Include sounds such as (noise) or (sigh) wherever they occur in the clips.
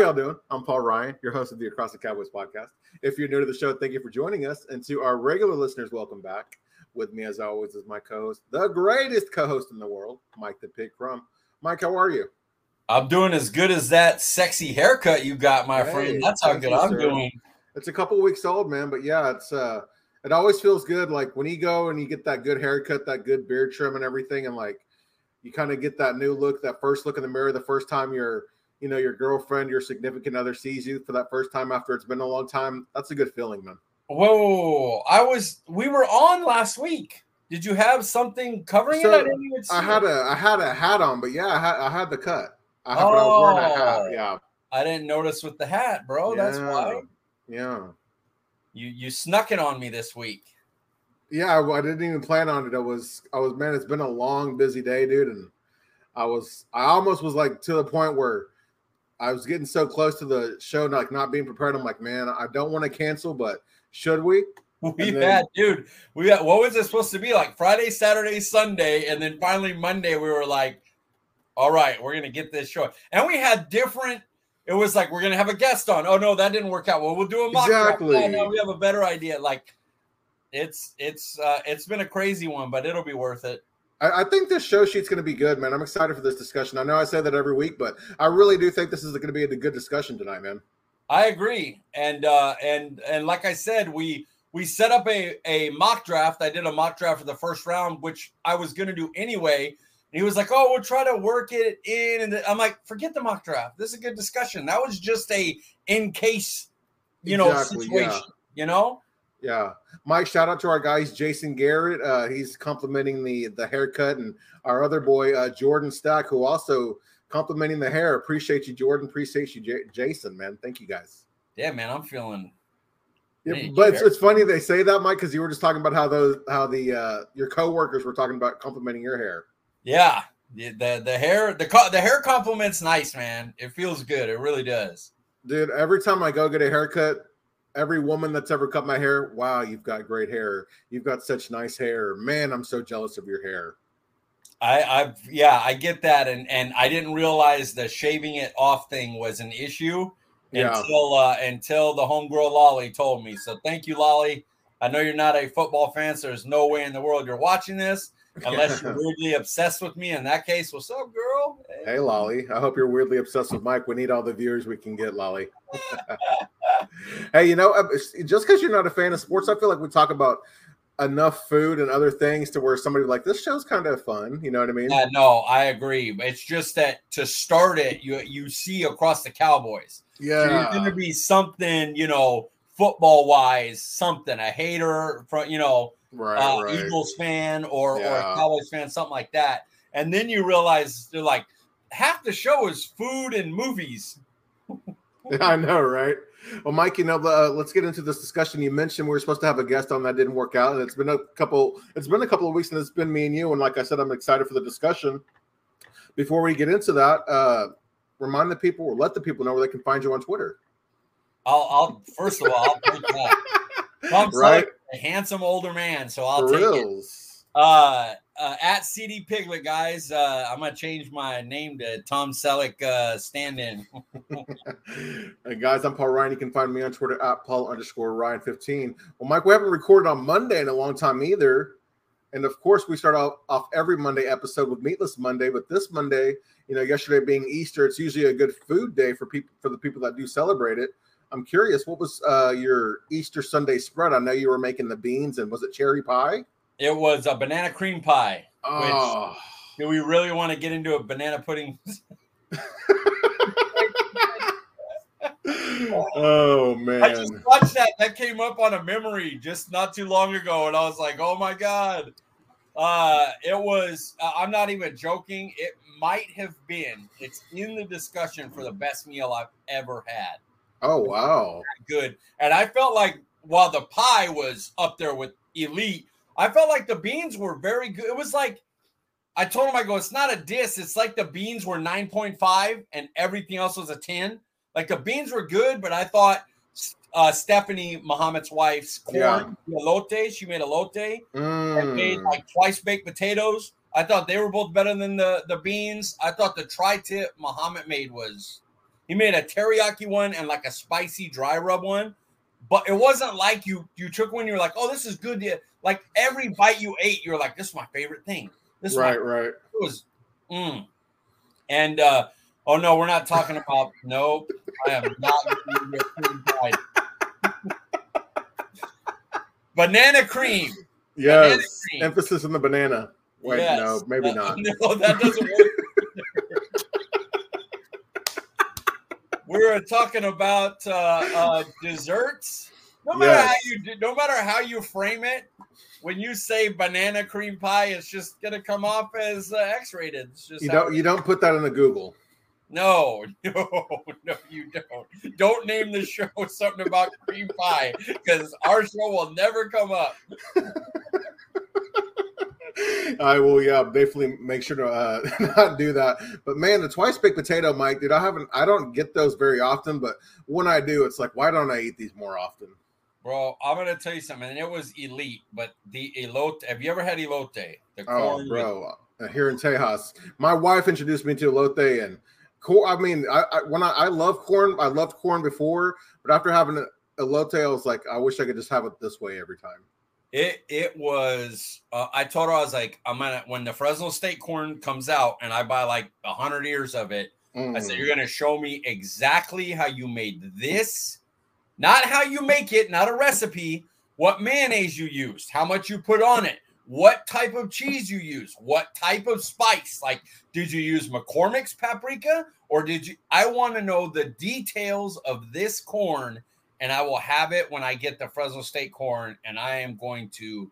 How y'all doing? I'm Paul Ryan, your host of the Across the Cowboys podcast. If you're new to the show, thank you for joining us. And to our regular listeners, welcome back. With me, as always, is my co-host, the greatest co-host in the world, Mike the Pig Crum. Mike, how are you? I'm doing as good as that sexy haircut you got, my hey, friend. That's how good you, I'm sir. doing. It's a couple weeks old, man, but yeah, it's uh it always feels good. Like when you go and you get that good haircut, that good beard trim and everything, and like you kind of get that new look, that first look in the mirror, the first time you're you know your girlfriend, your significant other sees you for that first time after it's been a long time. That's a good feeling, man. Whoa! I was we were on last week. Did you have something covering so it? I, I had a I had a hat on, but yeah, I had I had the cut. I, had, oh, I was wearing a hat. Oh, yeah. I didn't notice with the hat, bro. Yeah, That's why. Yeah. You you snuck it on me this week. Yeah, I, I didn't even plan on it. I was I was man, it's been a long, busy day, dude, and I was I almost was like to the point where I was getting so close to the show, like not being prepared. I'm like, man, I don't want to cancel, but should we? (laughs) We then, had, dude, we had, what was it supposed to be like Friday, Saturday, Sunday, and then finally Monday, we were like, all right, we're gonna get this show. And we had different, it was like we're gonna have a guest on. Oh no, that didn't work out. Well, we'll do a mock exactly. Oh, no, we have a better idea. Like it's it's uh it's been a crazy one, but it'll be worth it. I, I think this show sheet's going to be good, man. I'm excited for this discussion. I know I say that every week, but I really do think this is going to be a good discussion tonight, man. I agree, and uh, and and like I said, we we set up a a mock draft. I did a mock draft for the first round, which I was going to do anyway. And he was like, "Oh, we'll try to work it in," and I'm like, "Forget the mock draft. This is a good discussion. That was just a in case, you exactly, know, situation. Yeah. You know." Yeah, Mike. Shout out to our guys, Jason Garrett. Uh, he's complimenting the the haircut, and our other boy, uh, Jordan Stack, who also complimenting the hair. Appreciate you, Jordan. Appreciate you, J- Jason. Man, thank you guys. Yeah, man, I'm feeling. Yeah, but it's, it's, funny they say that, Mike, because you were just talking about how those how the uh, your coworkers were talking about complimenting your hair. Yeah, the the, the hair the the hair compliment's nice, man. It feels good. It really does. Dude, every time I go get a haircut, every woman that's ever cut my hair, wow, you've got great hair. You've got such nice hair. Man, I'm so jealous of your hair. I, I've yeah, I get that, and and I didn't realize the shaving it off thing was an issue yeah. until uh, until the homegirl Lolly told me. So thank you, Lolly. I know you're not a football fan, so there's no way in the world you're watching this (laughs) unless you're weirdly obsessed with me. In that case, what's up, girl? Hey. hey, Lolly. I hope you're weirdly obsessed with Mike. We need all the viewers we can get, Lolly. (laughs) hey, you know, uh, just because you're not a fan of sports, I feel like we talk about enough food and other things to where somebody like this show's kind of fun. You know what I mean? Yeah, no, I agree. It's just that to start it, you you see across the Cowboys. Yeah, so you're going to be something, you know, football wise, something a hater from you know, right, uh, right. Eagles fan or yeah. or a Cowboys fan, something like that. And then you realize they're like half the show is food and movies. (laughs) I know, right? Well, Mike, you know, uh, let's get into this discussion. You mentioned we were supposed to have a guest on that didn't work out, and it's been a couple. It's been a couple of weeks, and it's been me and you. And like I said, I'm excited for the discussion. Before we get into that, uh, remind the people or let the people know where they can find you on Twitter. I'll, I'll first of all, I'll (laughs) I'm right? a handsome older man, so I'll for take reals. it. Uh, uh, at CD Piglet, guys. Uh, I'm gonna change my name to Tom Selleck uh, stand-in. (laughs) and guys, I'm Paul Ryan. You can find me on Twitter at Paul underscore Ryan 15. Well, Mike, we haven't recorded on Monday in a long time either. And of course, we start off, off every Monday episode with Meatless Monday. But this Monday, you know, yesterday being Easter, it's usually a good food day for people for the people that do celebrate it. I'm curious, what was uh, your Easter Sunday spread? I know you were making the beans, and was it cherry pie? It was a banana cream pie. Oh. Which, do we really want to get into a banana pudding? (laughs) oh man! I just watched that. That came up on a memory just not too long ago, and I was like, "Oh my god!" Uh, it was. Uh, I'm not even joking. It might have been. It's in the discussion for the best meal I've ever had. Oh wow! Good. And I felt like while the pie was up there with elite, I felt like the beans were very good. It was like I told him, I go, it's not a diss. It's like the beans were 9.5 and everything else was a 10. Like the beans were good, but I thought uh, Stephanie Muhammad's wife's corn yeah. elote, she made elote mm. and made like twice baked potatoes. I thought they were both better than the the beans. I thought the tri-tip Muhammad made was He made a teriyaki one and like a spicy dry rub one. But it wasn't like you you took one, you're like, oh, this is good. Yeah. Like every bite you ate, you're like, this is my favorite thing. This right, right. It was mm. and uh oh no, we're not talking about (laughs) nope. I am not (laughs) banana cream. Yes. Banana cream. Emphasis on the banana. Wait, yes. no, maybe (laughs) not. No, that doesn't work. We were talking about uh, uh, desserts. No matter yes. how you no matter how you frame it, when you say banana cream pie, it's just gonna come off as uh, X-rated. It's just you don't you don't put that in the Google. No, (laughs) no, no, you don't. Don't name the show something about cream pie because our show will never come up. (laughs) (laughs) I will, yeah, definitely make sure to uh, (laughs) not do that. But man, the twice baked potato, Mike, dude, I haven't, I don't get those very often, but when I do, it's like, why don't I eat these more often? Bro, I'm gonna tell you something. And it was elite, but the elote. Have you ever had elote? The oh, bro, with- uh, here in Tejas, my wife introduced me to elote, and corn. I mean, I, I when I, I love corn, I loved corn before, but after having elote, I was like, I wish I could just have it this way every time. It it was. Uh, I told her I was like, I'm gonna when the Fresno State corn comes out and I buy like a hundred ears of it. Mm. I said you're gonna show me exactly how you made this, not how you make it, not a recipe. What mayonnaise you used, how much you put on it, what type of cheese you use, what type of spice. Like, did you use McCormick's paprika or did you? I want to know the details of this corn and I will have it when I get the Fresno State corn, and I am going to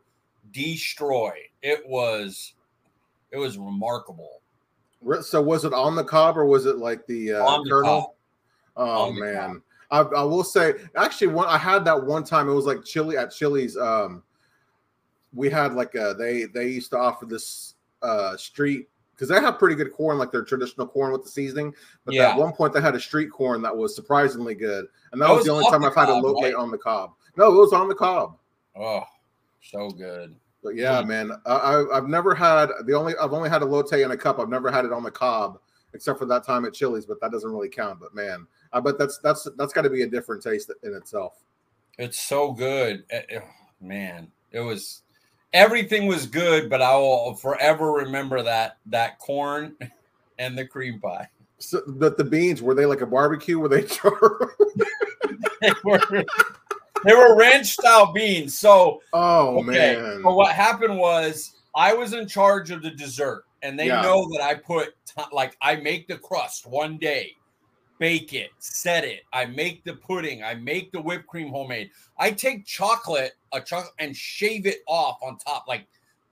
destroy. It was, it was remarkable. So was it on the cob or was it like the uh, kernel? Oh man, I, I, will say actually one I had that one time. It was like chili at Chili's. Um, we had like a they they used to offer this uh street because they have pretty good corn, like their traditional corn with the seasoning. But yeah. at one point, they had a street corn that was surprisingly good, and that, that was, was, the only time I've had elote right? on the cob. No, it was on the cob. Oh, so good. But yeah, mm man, I, have never had the only I've only had elote in a cup. I've never had it on the cob, except for that time at Chili's, but that doesn't really count. But man, I bet that's that's that's got to be a different taste in itself. It's so good, eh, eh, man. It was everything was good, but I will forever remember that that corn (laughs) and the cream pie. So, but the beans were they like a barbecue? Were they (laughs) char? they were. They were ranch style beans. So, oh okay, man. But what happened was I was in charge of the dessert, and they yeah. know that I put like I make the crust one day bake it, set it. I make the pudding. I make the whipped cream homemade. I take chocolate, a chocolate, and shave it off on top, like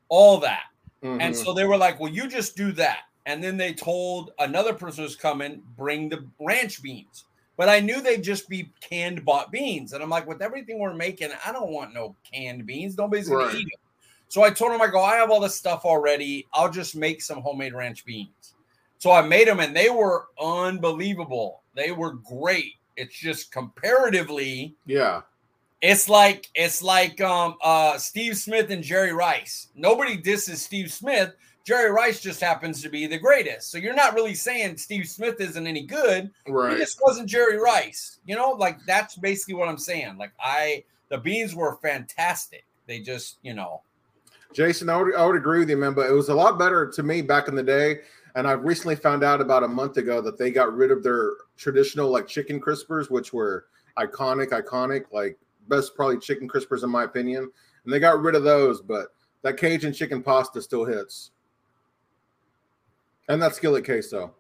all that. Mm-hmm. And so they were like, "Well, you just do that." And then they told another person who's coming, bring the ranch beans. But I knew they'd just be canned bought beans. And I'm like, with everything we're making, I don't want no canned beans. Nobody's gonna right. eat them. So I told him, I go, I have all this stuff already. I'll just make some homemade ranch beans. So I made them and they were unbelievable. They were great. It's just comparatively, yeah. It's like it's like um uh Steve Smith and Jerry Rice. Nobody disses Steve Smith. Jerry Rice just happens to be the greatest. So you're not really saying Steve Smith isn't any good. Right. He just wasn't Jerry Rice. You know, like that's basically what I'm saying. Like I the beans were fantastic. They just, you know. Jason, I would, I would agree with you, man, but it was a lot better to me back in the day and I've recently found out about a month ago that they got rid of their traditional like chicken crispers, which were iconic, iconic, like best probably chicken crispers in my opinion. And they got rid of those, but that Cajun chicken pasta still hits. And that skillet queso.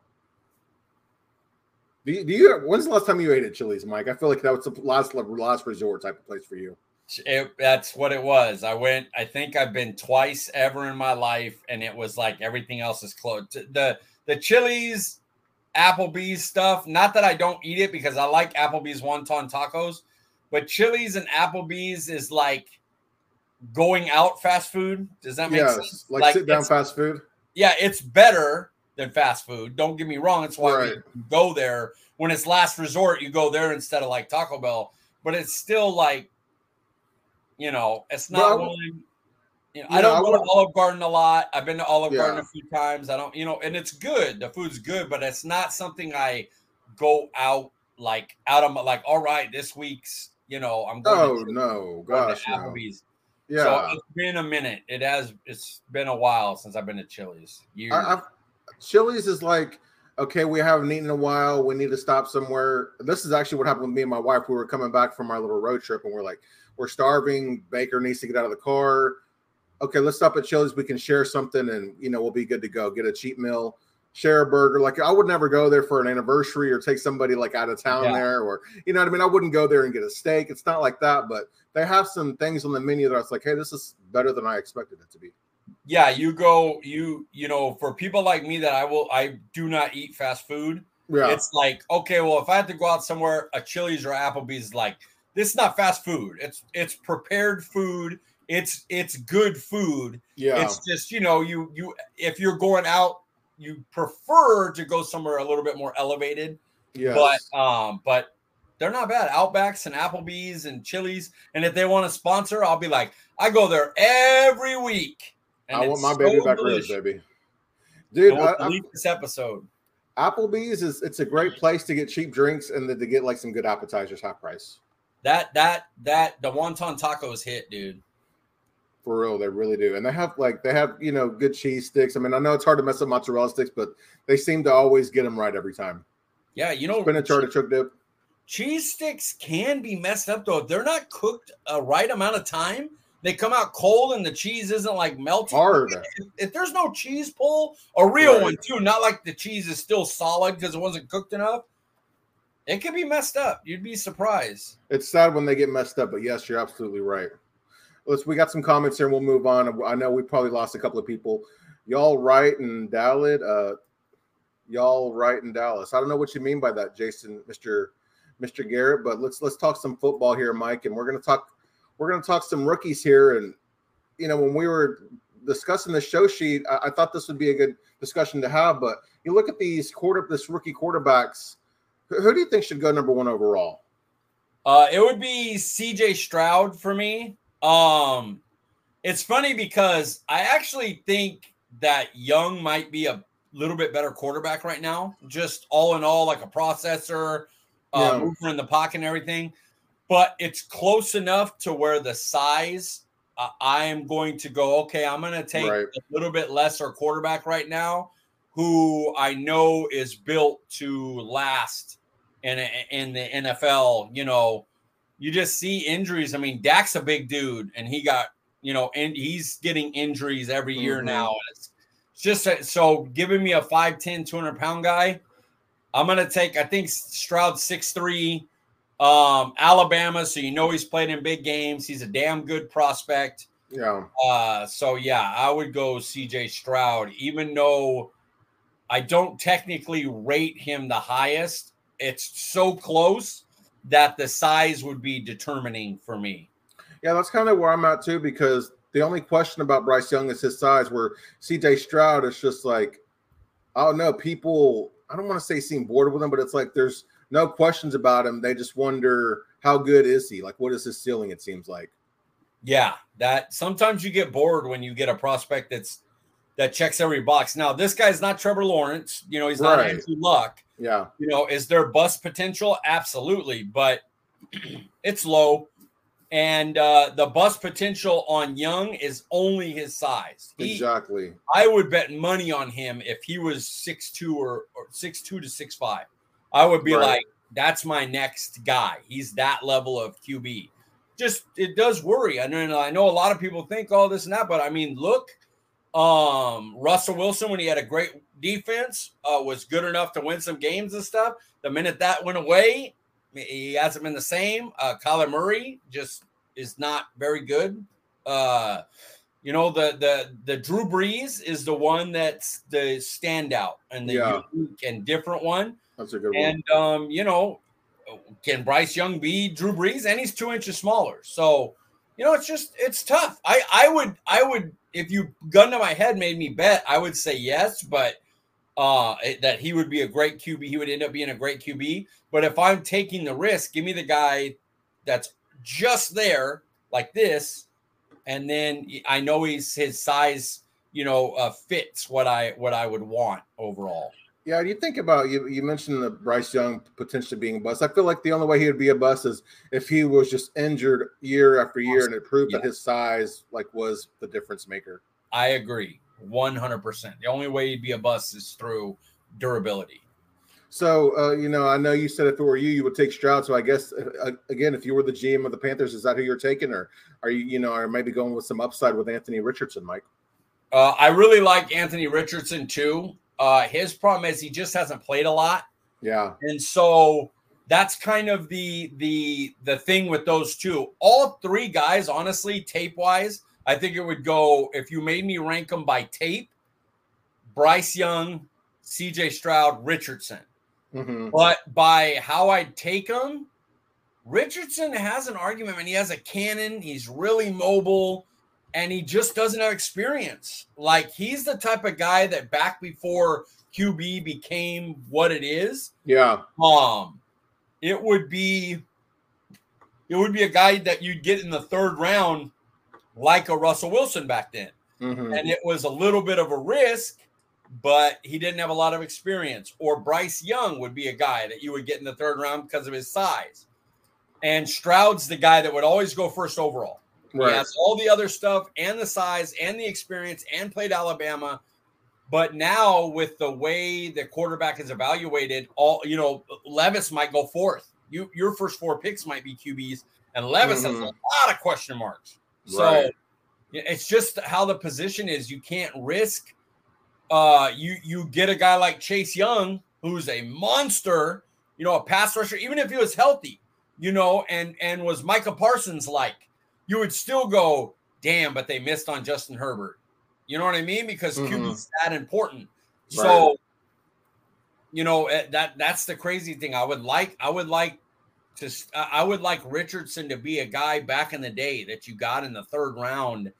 Do you, do you when's the last time you ate at Chili's, Mike? I feel like that was the last last resort type of place for you. It, that's what it was. I went. I think I've been twice ever in my life, and it was like everything else is closed. The the Chili's, Applebee's stuff. Not that I don't eat it because I like Applebee's wonton tacos, but Chili's and Applebee's is like going out fast food. Does that make sense? Like, like sit down fast food. Yeah, it's better than fast food. Don't get me wrong. It's why right. we go there when it's last resort. You go there instead of like Taco Bell, but it's still like you know, it's not one. You know, yeah, I don't go to Olive Garden a lot. I've been to Olive yeah. Garden a few times. I don't, you know, and it's good. The food's good, but it's not something I go out like out of my like, all right, this week's, you know, I'm going. Oh to, no, gosh, to Applebee's. No. Yeah, so it's been a minute. It has. It's been a while since I've been to Chili's. Years. I, Chili's is like, okay, we haven't eaten in a while. We need to stop somewhere. This is actually what happened with me and my wife. We were coming back from our little road trip, and we're like, we're starving. Baker needs to get out of the car. Okay, let's stop at Chili's. We can share something, and you know, we'll be good to go. Get a cheap meal share a burger. Like I would never go there for an anniversary or take somebody like out of town yeah. there, or you know what I mean. I wouldn't go there and get a steak. It's not like that, but they have some things on the menu that I was like, hey, this is better than I expected it to be. Yeah, you go, you you know, for people like me that I will, I do not eat fast food. Yeah, it's like okay, well, if I have to go out somewhere, a Chili's or Applebee's, like this is not fast food. It's it's prepared food. It's it's good food. Yeah, it's just you know you you if you're going out you prefer to go somewhere a little bit more elevated. Yeah. But um, but they're not bad. Outbacks and Applebee's and Chili's. And if they want to sponsor, I'll be like, I go there every week. I want my so baby back ribs, baby. Dude, I, I, this episode. Applebee's is it's a great place to get cheap drinks and then to get like some good appetizers half price. That that that the wonton tacos hit, dude. For real, they really do. And they have like they have, you know, good cheese sticks. I mean, I know it's hard to mess up mozzarella sticks, but they seem to always get them right every time. Yeah, you know, spinach artichoke dip. Cheese sticks can be messed up though. If they're not cooked a right amount of time, they come out cold and the cheese isn't like melting. Hard. If, if there's no cheese pull, a real right. one too, not like the cheese is still solid because it wasn't cooked enough. It could be messed up. You'd be surprised. It's sad when they get messed up, but yes, you're absolutely right let's we got some comments here and we'll move on. I know we probably lost a couple of people. Y'all right in Dallas. Uh, y'all right in Dallas. I don't know what you mean by that, Jason, Mr. Mr. Garrett, but let's let's talk some football here, Mike. And we're gonna talk we're gonna talk some rookies here. And you know, when we were discussing the show sheet, I, I thought this would be a good discussion to have. But you look at these quarter this rookie quarterbacks. Who, do you think should go number one overall? Uh, it would be CJ Stroud for me. Um, it's funny because I actually think that Young might be a little bit better quarterback right now. Just all in all, like a processor, uh, yeah. mover in the pocket and everything. But it's close enough to where the size. Uh, I am going to go. Okay, I'm going to take right. a little bit lesser quarterback right now, who I know is built to last in in the NFL. You know, you just see injuries. I mean, Dak's a big dude, and he got you know, and he's getting injuries every year mm-hmm. now. It's just a, so giving me a 5'10, 200 pound guy. I'm gonna take. I think Stroud six three, um, Alabama. So you know he's played in big games. He's a damn good prospect. Yeah. Uh, so yeah, I would go C.J. Stroud, even though I don't technically rate him the highest. It's so close that the size would be determining for me. Yeah, that's kind of where I'm at too, because the only question about Bryce Young is his size, where CJ Stroud is just like, I don't know, people, I don't want to say seem bored with him, but it's like there's no questions about him. They just wonder how good is he? Like, what is his ceiling? It seems like. Yeah, that sometimes you get bored when you get a prospect that's that checks every box. Now, this guy's not Trevor Lawrence, you know, he's not right. Andrew Luck, yeah. You know, is there bust potential? Absolutely, but (clears throat) it's low. And uh, the bust potential on Young is only his size. He, exactly. I would bet money on him if he was six two or, or six two to six five. I would be right. like, that's my next guy. He's that level of QB. Just it does worry. I know I know a lot of people think all this and that, but I mean, look, um, Russell Wilson when he had a great defense uh, was good enough to win some games and stuff. The minute that went away, he hasn't been the same. Uh, Kyler Murray just is not very good. Uh, you know the the the Drew Brees is the one that's the standout and the yeah. unique and different one. That's a good one. And um, you know, can Bryce Young be Drew Brees? And he's two inches smaller. So you know, it's just it's tough. I I would I would if you gun to my head made me bet, I would say yes, but uh, that he would be a great QB. He would end up being a great QB. But if I'm taking the risk, give me the guy that's just there like this, and then I know he's his size, you know, uh, fits what I what I would want overall. Yeah, you think about you. You mentioned the Bryce Young potentially being a bust. I feel like the only way he would be a bust is if he was just injured year after year, and it proved yeah. that his size like was the difference maker. I agree, one hundred percent. The only way he'd be a bust is through durability. So, uh, you know, I know you said if it were you, you would take Stroud. So, I guess uh, again, if you were the GM of the Panthers, is that who you're taking, or are you, you know, or maybe going with some upside with Anthony Richardson, Mike? Uh, I really like Anthony Richardson too. Uh, his problem is he just hasn't played a lot. Yeah. And so that's kind of the the the thing with those two. All three guys, honestly, tape wise, I think it would go if you made me rank them by tape. Bryce Young, C.J. Stroud, Richardson. Mm-hmm. But by how I'd take them, Richardson has an argument, and he has a cannon. He's really mobile and he just doesn't have experience. Like he's the type of guy that back before QB became what it is. Yeah. Um, it would be it would be a guy that you'd get in the third round, like a Russell Wilson back then. Mm-hmm. And it was a little bit of a risk, but he didn't have a lot of experience. Or Bryce Young would be a guy that you would get in the third round because of his size. And Stroud's the guy that would always go first overall. Right. He has all the other stuff and the size and the experience and played Alabama. But now with the way the quarterback is evaluated, all you know, Levis might go fourth. You your first four picks might be QBs, and Levis mm-hmm. has a lot of question marks. Right. So it's just how the position is. You can't risk. Uh, you you get a guy like Chase Young, who's a monster. You know, a pass rusher, even if he was healthy. You know, and and was Micah Parsons like you would still go, damn, but they missed on Justin Herbert. You know what I mean? Because mm hmm QB's that important. Right. So, you know eh, that that's the crazy thing. I would like I would like to I would like Richardson to be a guy back in the day that you got in the third round,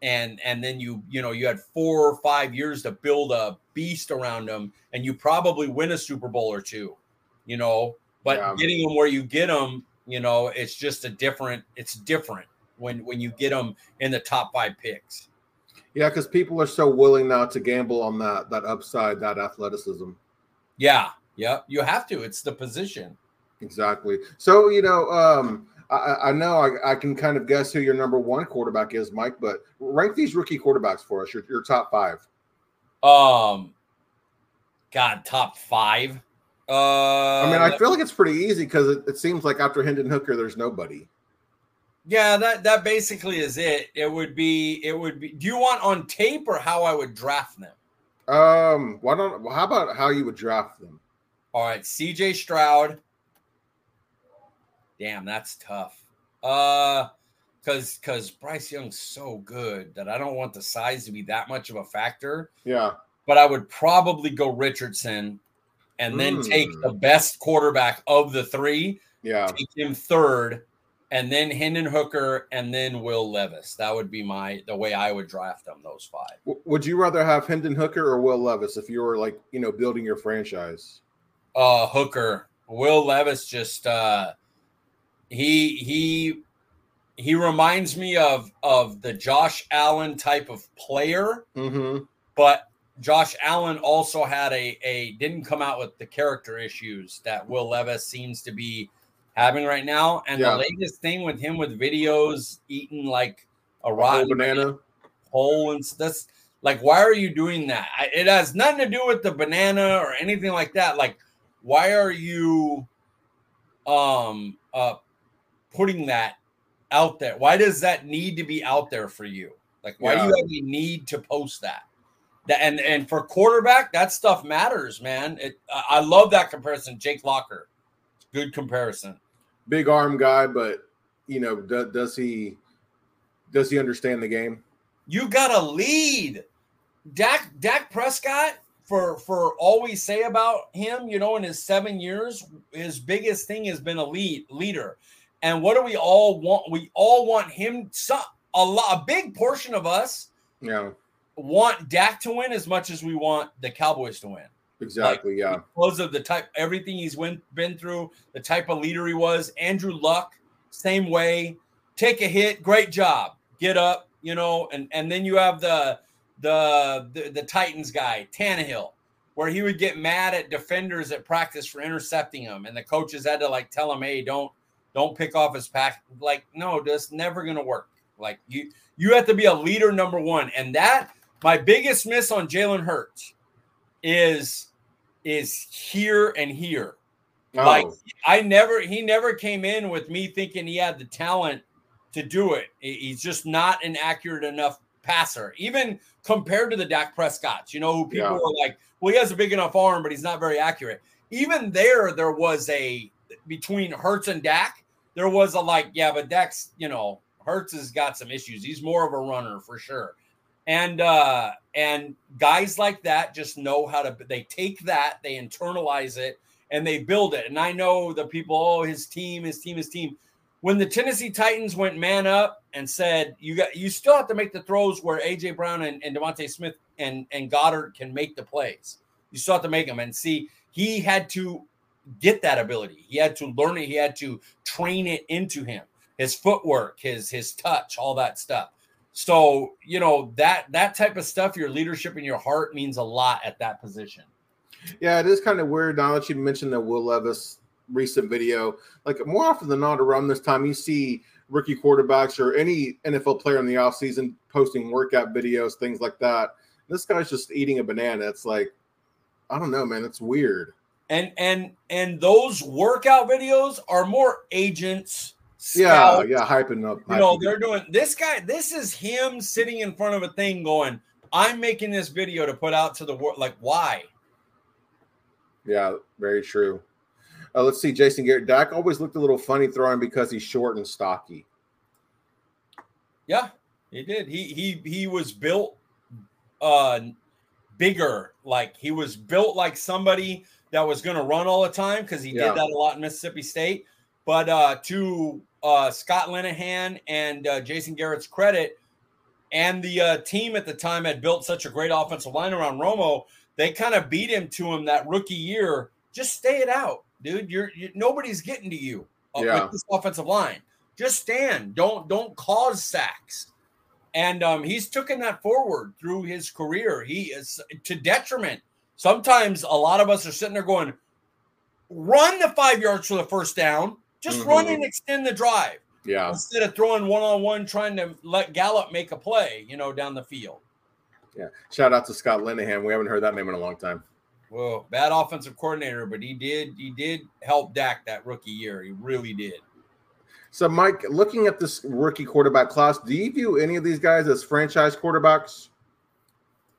and and then you you know you had four or five years to build a beast around him, and you probably win a Super Bowl or two. You know, but yeah. getting him where you get him, you know, it's just a different. It's different when when you get them in the top five picks. Yeah, because people are so willing now to gamble on that that upside, that athleticism. Yeah, yeah, you have to. It's the position. Exactly. So you know, um, I, I know I, I, can kind of guess who your number one quarterback is, Mike. But rank these rookie quarterbacks for us. Your, your top five. Um, God, top five. Uh, I mean, I feel like it's pretty easy because it, it seems like after Hendon Hooker, there's nobody. Yeah, that that basically is it. It would be it would be do you want on tape or how I would draft them? Um, why don't how about how you would draft them? All right, CJ Stroud. Damn, that's tough. Uh because because Bryce Young's so good that I don't want the size to be that much of a factor. Yeah. But I would probably go Richardson and then mm. take the best quarterback of the three. Yeah. Take him third and then Hendon Hooker, and then Will Levis. That would be my the way I would draft them. Those five. Would you rather have Hendon Hooker or Will Levis if you were like you know building your franchise? Uh, Hooker. Will Levis just uh, he he he reminds me of of the Josh Allen type of player, mm-hmm. but Josh Allen also had a a didn't come out with the character issues that Will Levis seems to be having right now. And yeah. the latest thing with him with videos eating like a rotten banana whole and that's like why are you doing that? It has nothing to do with the banana or anything like that. Like why are you um uh putting that out there? Why does that need to be out there for you? Like why yeah. do you need to post that? That and and for quarterback, that stuff matters, man. It I love that comparison. Jake Locker, good comparison big arm guy, but you know, do, does he does he understand the game? You got to lead. Dak Dak Prescott for for all we say about him, you know, in his seven years, his biggest thing has been a lead leader. And what do we all want? We all want him. Some a lot, a big portion of us, yeah, want Dak to win as much as we want the Cowboys to win. Exactly. Like, yeah. Because of the type, everything he's went, been through, the type of leader he was. Andrew Luck, same way. Take a hit, great job. Get up, you know, and and then you have the the the, the Titans guy, Tannehill. where he would get mad at defenders at practice for intercepting him, and the coaches had to like tell him, "Hey, don't don't pick off his pack." Like, no, that's never gonna work. Like you you have to be a leader number one, and that my biggest miss on Jalen Hurts is is here and here. Oh. Like I never he never came in with me thinking he had the talent to do it. He's just not an accurate enough passer, even compared to the Dak Prescotts. You know, who people yeah. were like, well, he has a big enough arm, but he's not very accurate. Even there, there was a between Hurts and Dak, there was a like, yeah, but Dak's, you know, Hurts has got some issues. He's more of a runner for sure. And uh and guys like that just know how to they take that, they internalize it, and they build it. And I know the people, oh, his team, his team, his team when the Tennessee Titans went man up and said you got you still have to make the throws where AJ Brown and, and Smith and, and Goedert can make the plays. You still have to make them and see he had to get that ability. He had to learn it, he had to train it into him. His footwork, his his touch, all that stuff. So, you know, that that type of stuff, your leadership and your heart means a lot at that position. Yeah, it is kind of weird now that you mentioned that Will Levis recent video, like more often than not, around this time, you see rookie quarterbacks or any NFL player in the offseason posting workout videos, things like that. This guy's just eating a banana. It's like, I don't know, man. It's weird. And and and those workout videos are more agents. Scouts. Yeah, yeah, hyping up. You know, they're doing this guy. This is him sitting in front of a thing, going, "I'm making this video to put out to the world." Like, why? Yeah, very true. Uh, let's see, Jason Garrett. Dak always looked a little funny throwing because he's short and stocky. Yeah, he did. He he he was built uh bigger. Like he was built like somebody that was going to run all the time because he yeah. did that a lot in Mississippi State. But uh to uh Scott Linehan and uh, Jason Garrett's credit, and the uh, team at the time had built such a great offensive line around Romo. They kind of beat him to him that rookie year. Just stay it out dude. You're, you're nobody's getting to you uh, yeah. with this offensive line. Just stand. Don't don't cause sacks. And um, he's taken that forward through his career. He is to detriment. Sometimes a lot of us are sitting there going, run the five yards for the first down. Just mm-hmm. run and extend the drive. Yeah. Instead of throwing one on one, trying to let Gallup make a play, you know, down the field. Yeah. Shout out to Scott Linehan. We haven't heard that name in a long time. Well, bad offensive coordinator, but he did he did help Dak that rookie year. He really did. So, Mike, looking at this rookie quarterback class, do you view any of these guys as franchise quarterbacks?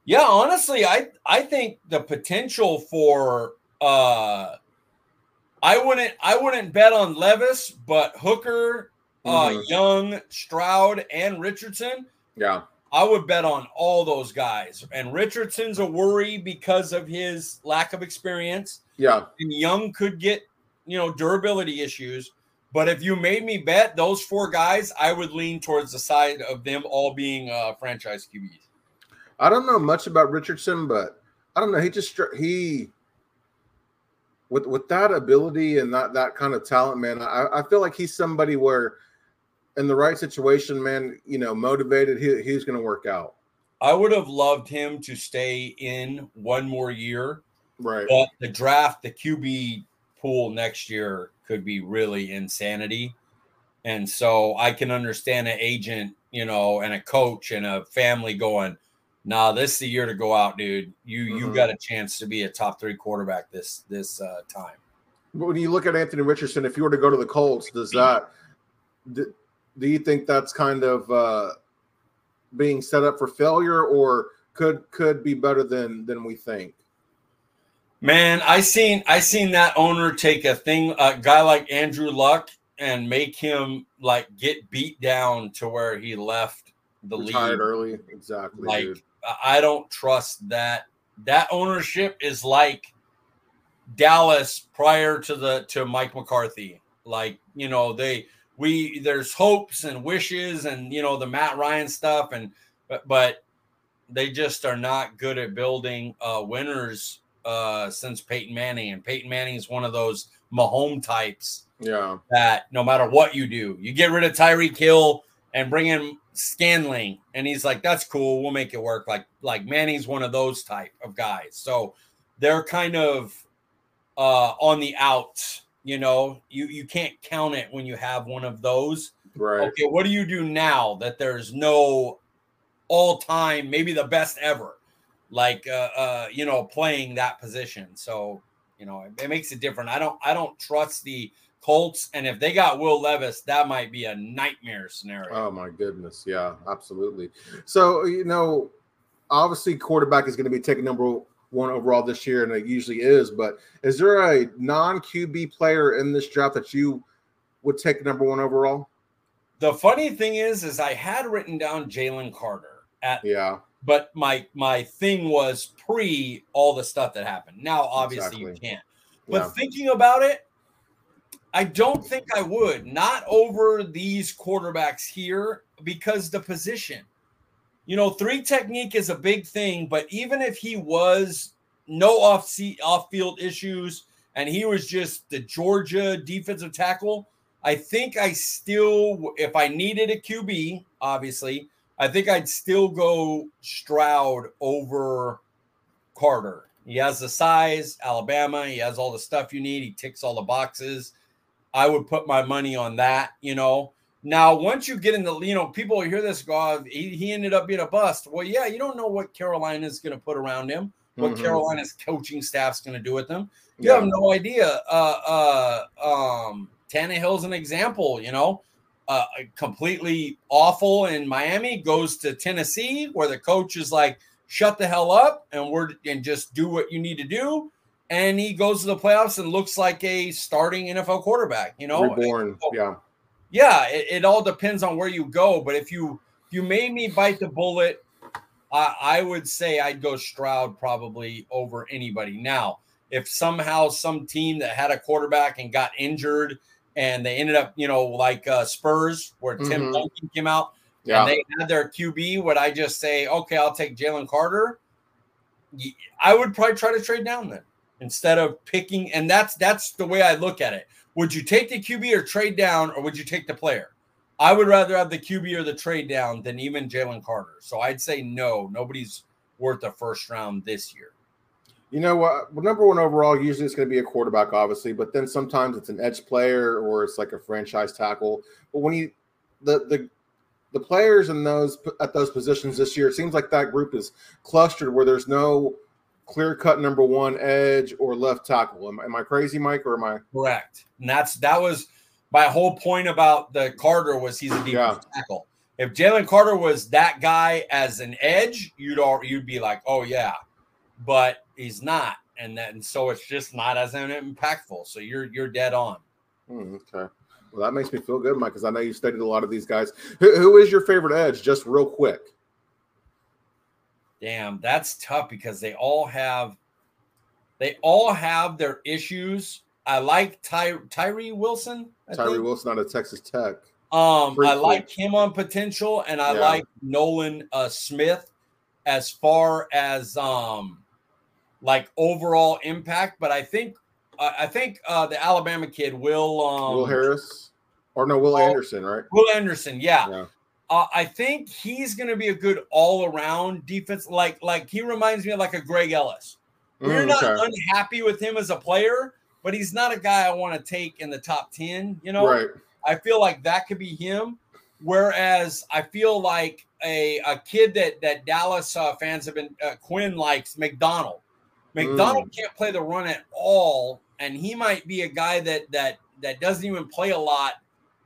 Yeah, honestly, I I think the potential for uh I wouldn't I wouldn't bet on Levis, but Hooker, uh, mm-hmm. uh Young, Stroud, and Richardson. Yeah. I would bet on all those guys. And Richardson's a worry because of his lack of experience. Yeah. And Young could get, you know, durability issues. But if you made me bet those four guys, I would lean towards the side of them all being uh, franchise QBs. I don't know much about Richardson, but I don't know. He just he with with that ability and that that kind of talent, man. I, I feel like he's somebody where in the right situation, man, you know, motivated, he, he's going to work out. I would have loved him to stay in one more year. Right. But the draft, the QB pool next year could be really insanity. And so I can understand an agent, you know, and a coach and a family going, nah, this is the year to go out, dude. You mm-hmm. you got a chance to be a top three quarterback this this uh, time. When you look at Anthony Richardson, if you were to go to the Colts, does that do you think that's kind of uh, being set up for failure, or could could be better than than we think? Man, I seen I seen that owner take a thing a guy like Andrew Luck and make him like get beat down to where he left the Retired league early. Exactly. Like dude. I don't trust that. That ownership is like Dallas prior to the to Mike McCarthy. Like you know they we there's hopes and wishes and you know the Matt Ryan stuff and but, but they just are not good at building uh, winners uh, since Peyton Manning and Peyton Manning is one of those Mahomes types. Yeah, that no matter what you do, you get rid of Tyreek Hill and bring in Scantling, and he's like, "That's cool, we'll make it work." Like like Manning's one of those type of guys. So they're kind of uh, on the outs. You know, you you can't count it when you have one of those. Right. Okay, what do you do now that there's no all time, maybe the best ever, like uh, uh, you know, playing that position? So you know, it, it makes it different. I don't I don't trust the Colts, and if they got Will Levis, that might be a nightmare scenario. Oh my goodness, yeah, absolutely. So you know, obviously, quarterback is going to be taking number one overall this year, and it usually is. But is there a non QB player in this draft that you would take number one overall? The funny thing is, is I had written down Jalen Carter at Yeah, but my my thing was pre all the stuff that happened. Now, obviously, you can't. But yeah, thinking about it, I don't think I would. Not over these quarterbacks here because the position. You know, three technique is a big thing, but even if he was no off seat off field issues and he was just the Georgia defensive tackle, I think I still if I needed a QB, obviously, I think I'd still go Stroud over Carter. He has the size, Alabama. He has all the stuff you need. He ticks all the boxes. I would put my money on that, you know. Now, once you get in the, you know, people hear this go, "Oh, he, he ended up being a bust. Well, yeah, you don't know what Carolina's going to put around him, what Mhm. Carolina's coaching staff's going to do with him. You yeah. have no idea. Uh, uh, um, Tannehill's an example, you know, uh, completely awful in Miami, goes to Tennessee, where the coach is like, shut the hell up and we're and just do what you need to do. And he goes to the playoffs and looks like a starting NFL quarterback, you know. reborn. Yeah, Yeah, it, it all depends on where you go. But if you if you made me bite the bullet, I, I would say I'd go Stroud probably over anybody. Now, if somehow some team that had a quarterback and got injured and they ended up, you know, like uh, Spurs, where Tim Mhm. Duncan came out yeah. and they had their QB, would I just say, okay, I'll take Jalen Carter? I would probably try to trade down then instead of picking. And that's that's the way I look at it. Would you take the QB or trade down, or would you take the player? I would rather have the QB or the trade down than even Jalen Carter. So I'd say no, nobody's worth a first round this year. You know what? Number one overall, usually it's going to be a quarterback, obviously, but then sometimes it's an edge player or it's like a franchise tackle. But when you the the the players in those at those positions this year, it seems like that group is clustered where there's no clear cut number one edge or left tackle. Am, am I crazy, Mike, or am I? Correct. And that's that was my whole point about the Carter was he's a defensive tackle. If Jalen Carter was that guy as an edge, you'd all you'd be like, oh yeah, but he's not, and then so it's just not as impactful. So you're you're dead on. Hmm, okay. Well, that makes me feel good, Mike, because I know you studied a lot of these guys. Who, who is your favorite edge? Just real quick. Damn, that's tough because they all have they all have their issues. I like Ty, Tyree Wilson. I Tyree think. Wilson out of Texas Tech. Um, I like him on potential, and I Yeah. like Nolan uh, Smith as far as um, like overall impact. But I think I I think uh, the Alabama kid will um, Will Harris, or no, Will Oh. Anderson, right? Will Anderson, yeah. Yeah. Uh, I think he's going to be a good all-around defense. Like like he reminds me of like a Greg Ellis. We're Mm, not okay. unhappy with him as a player, but he's not a guy I want to take in the top ten. You know, right. I feel like that could be him. Whereas I feel like a, a kid that that Dallas uh, fans have been uh, Quinn likes McDonald. McDonald can't play the run at all, and he might be a guy that that that doesn't even play a lot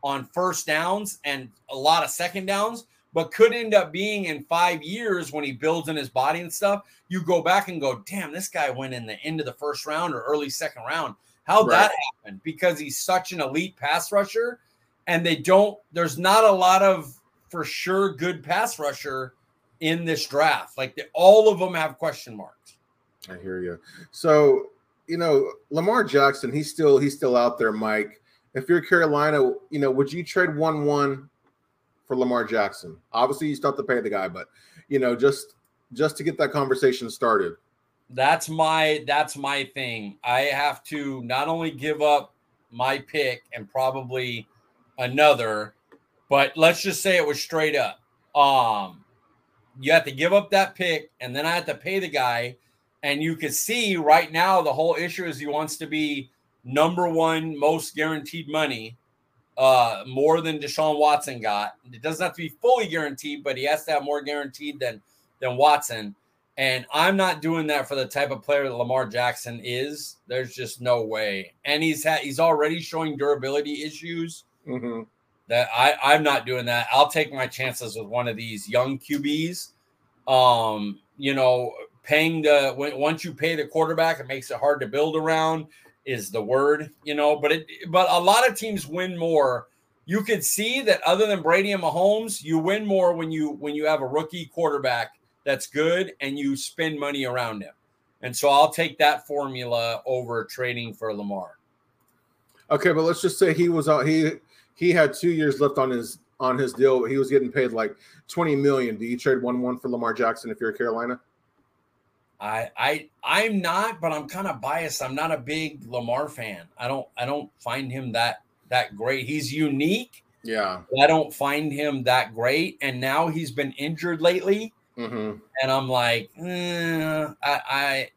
on first downs and a lot of second downs, but could end up being in five years when he builds in his body and stuff. You go back and go, damn, this guy went in the end of the first round or early second round. How'd Right. that happen? Because he's such an elite pass rusher, and they don't. There's not a lot of for sure good pass rusher in this draft. Like the, all of them have question marks. I hear you. So, you know, Lamar Jackson, he's still he's still out there, Mike. If you're Carolina, you know, would you trade one one for Lamar Jackson? Obviously, you still have to pay the guy, but you know, just just to get that conversation started. That's my that's my thing. I have to not only give up my pick and probably another, but let's just say it was straight up. Um, you have to give up that pick, and then I have to pay the guy, And you can see right now the whole issue is he wants to be number one most guaranteed money, uh, more than Deshaun Watson got. It doesn't have to be fully guaranteed, but he has to have more guaranteed than than Watson. And I'm not doing that for the type of player that Lamar Jackson is. There's just no way. And he's had he's already showing durability issues. Mm-hmm. That I I'm not doing that. I'll take my chances with one of these young QBs. Um, you know, paying the when, once you pay the quarterback, it makes it hard to build around. Is the word, you know? But it but a lot of teams win more. You could see that other than Brady and Mahomes, you win more when you when you have a rookie quarterback that's good and you spend money around him. And so I'll take that formula over trading for Lamar. Okay, but let's just say he was out. He he had two years left on his on his deal. He was getting paid like twenty million. Do you trade one one for Lamar Jackson if you're Carolina? I I I'm not, but I'm kind of biased. I'm not a big Lamar fan. I don't I don't find him that that great. He's unique. Yeah. I don't find him that great. And now he's been injured lately. Mm-hmm. And I'm like, eh, I, I,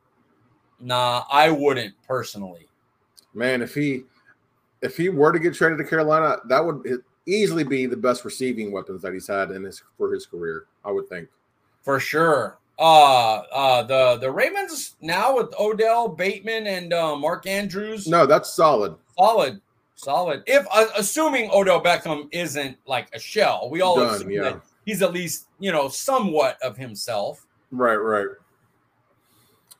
nah, I wouldn't personally. Man, if he if he were to get traded to Carolina, that would easily be the best receiving weapons that he's had in his for his career. I would think for sure. Uh, uh, the the Ravens now with Odell Bateman and uh, Mark Andrews. No, that's solid. Solid, solid. If uh, assuming Odell Beckham isn't like a shell, we all Done, assume yeah. that he's at least you know somewhat of himself. Right, right.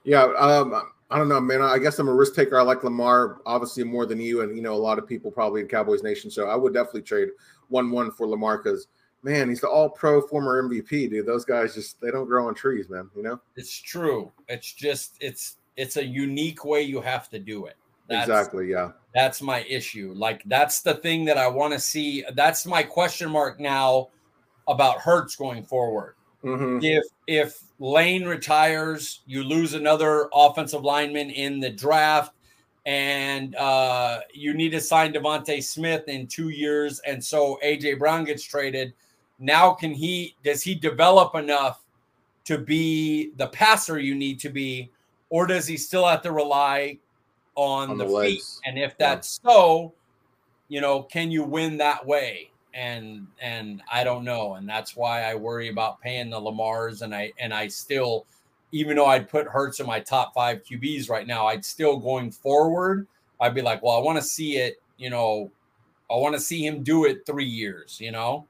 Yeah, um, I don't know, man. I guess I'm a risk taker. I like Lamar obviously more than you, and you know a lot of people probably in Cowboys Nation. So I would definitely trade one one for Lamar because man, he's the All Pro former MVP, dude. Those guys just they don't grow on trees, man. You know. It's true. It's just it's it's a unique way you have to do it. That's, exactly. Yeah. That's my issue. Like that's the thing that I want to see. That's my question mark now about Hurts going forward. Mm-hmm. If if Lane retires, you lose another offensive lineman in the draft, and uh, you need to sign DeVonta Smith in two years, and so AJ Brown gets traded. Now, can he? Does he develop enough to be the passer you need to be, or does he still have to rely on, On the, the feet? And if that's so, you know, can you win that way? And and I don't know, and that's why I worry about paying the Lamars, and I and I still, even though I'd put Hurts in my top five QBs right now, I'd still going forward. I'd be like, well, I want to see it, you know, I want to see him do it three years, you know.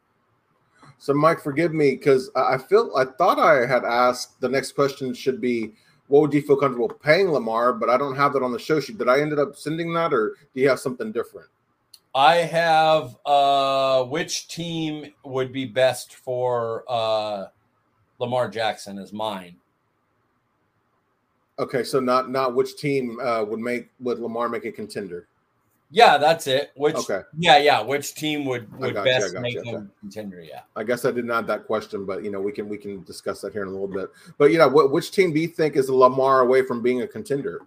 So, Mike, forgive me because I feel I thought I had asked the next question should be what would you feel comfortable paying Lamar, but I don't have that on the show sheet. Did I ended up sending that, or do you have something different? I have uh which team would be best for uh Lamar Jackson is mine. Okay, so not not which team uh, would make would Lamar make a contender? Yeah, that's it. Which Okay. yeah, yeah, which team would would got you, I best got make you, him contender, yeah. I guess I didn't have that question, but you know we can we can discuss that here in a little bit. But yeah, what, which team do you think is Lamar away from being a contender?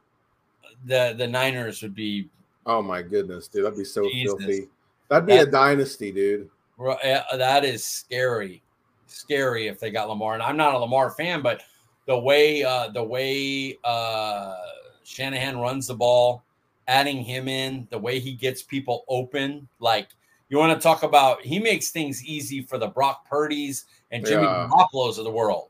The the Niners would be Oh my goodness, dude, that'd be so Jesus. filthy. That'd be a dynasty, dude. That is scary. Scary if they got Lamar. And I'm not a Lamar fan, but the way uh the way uh Shanahan runs the ball, adding him in, the way he gets people open, like you want to talk about he makes things easy for the Brock Purdy's and Jimmy Yeah. Garoppolo's of the world.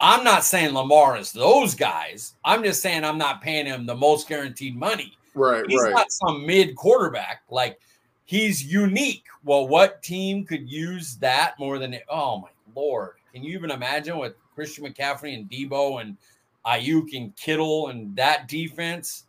I'm not saying Lamar is those guys. I'm just saying I'm not paying him the most guaranteed money Right, he's right. not some mid quarterback. Like he's unique. Well, what team could use that more than it? oh my lord? Can you even imagine with Christian McCaffrey and Deebo and Aiyuk and Kittle and that defense?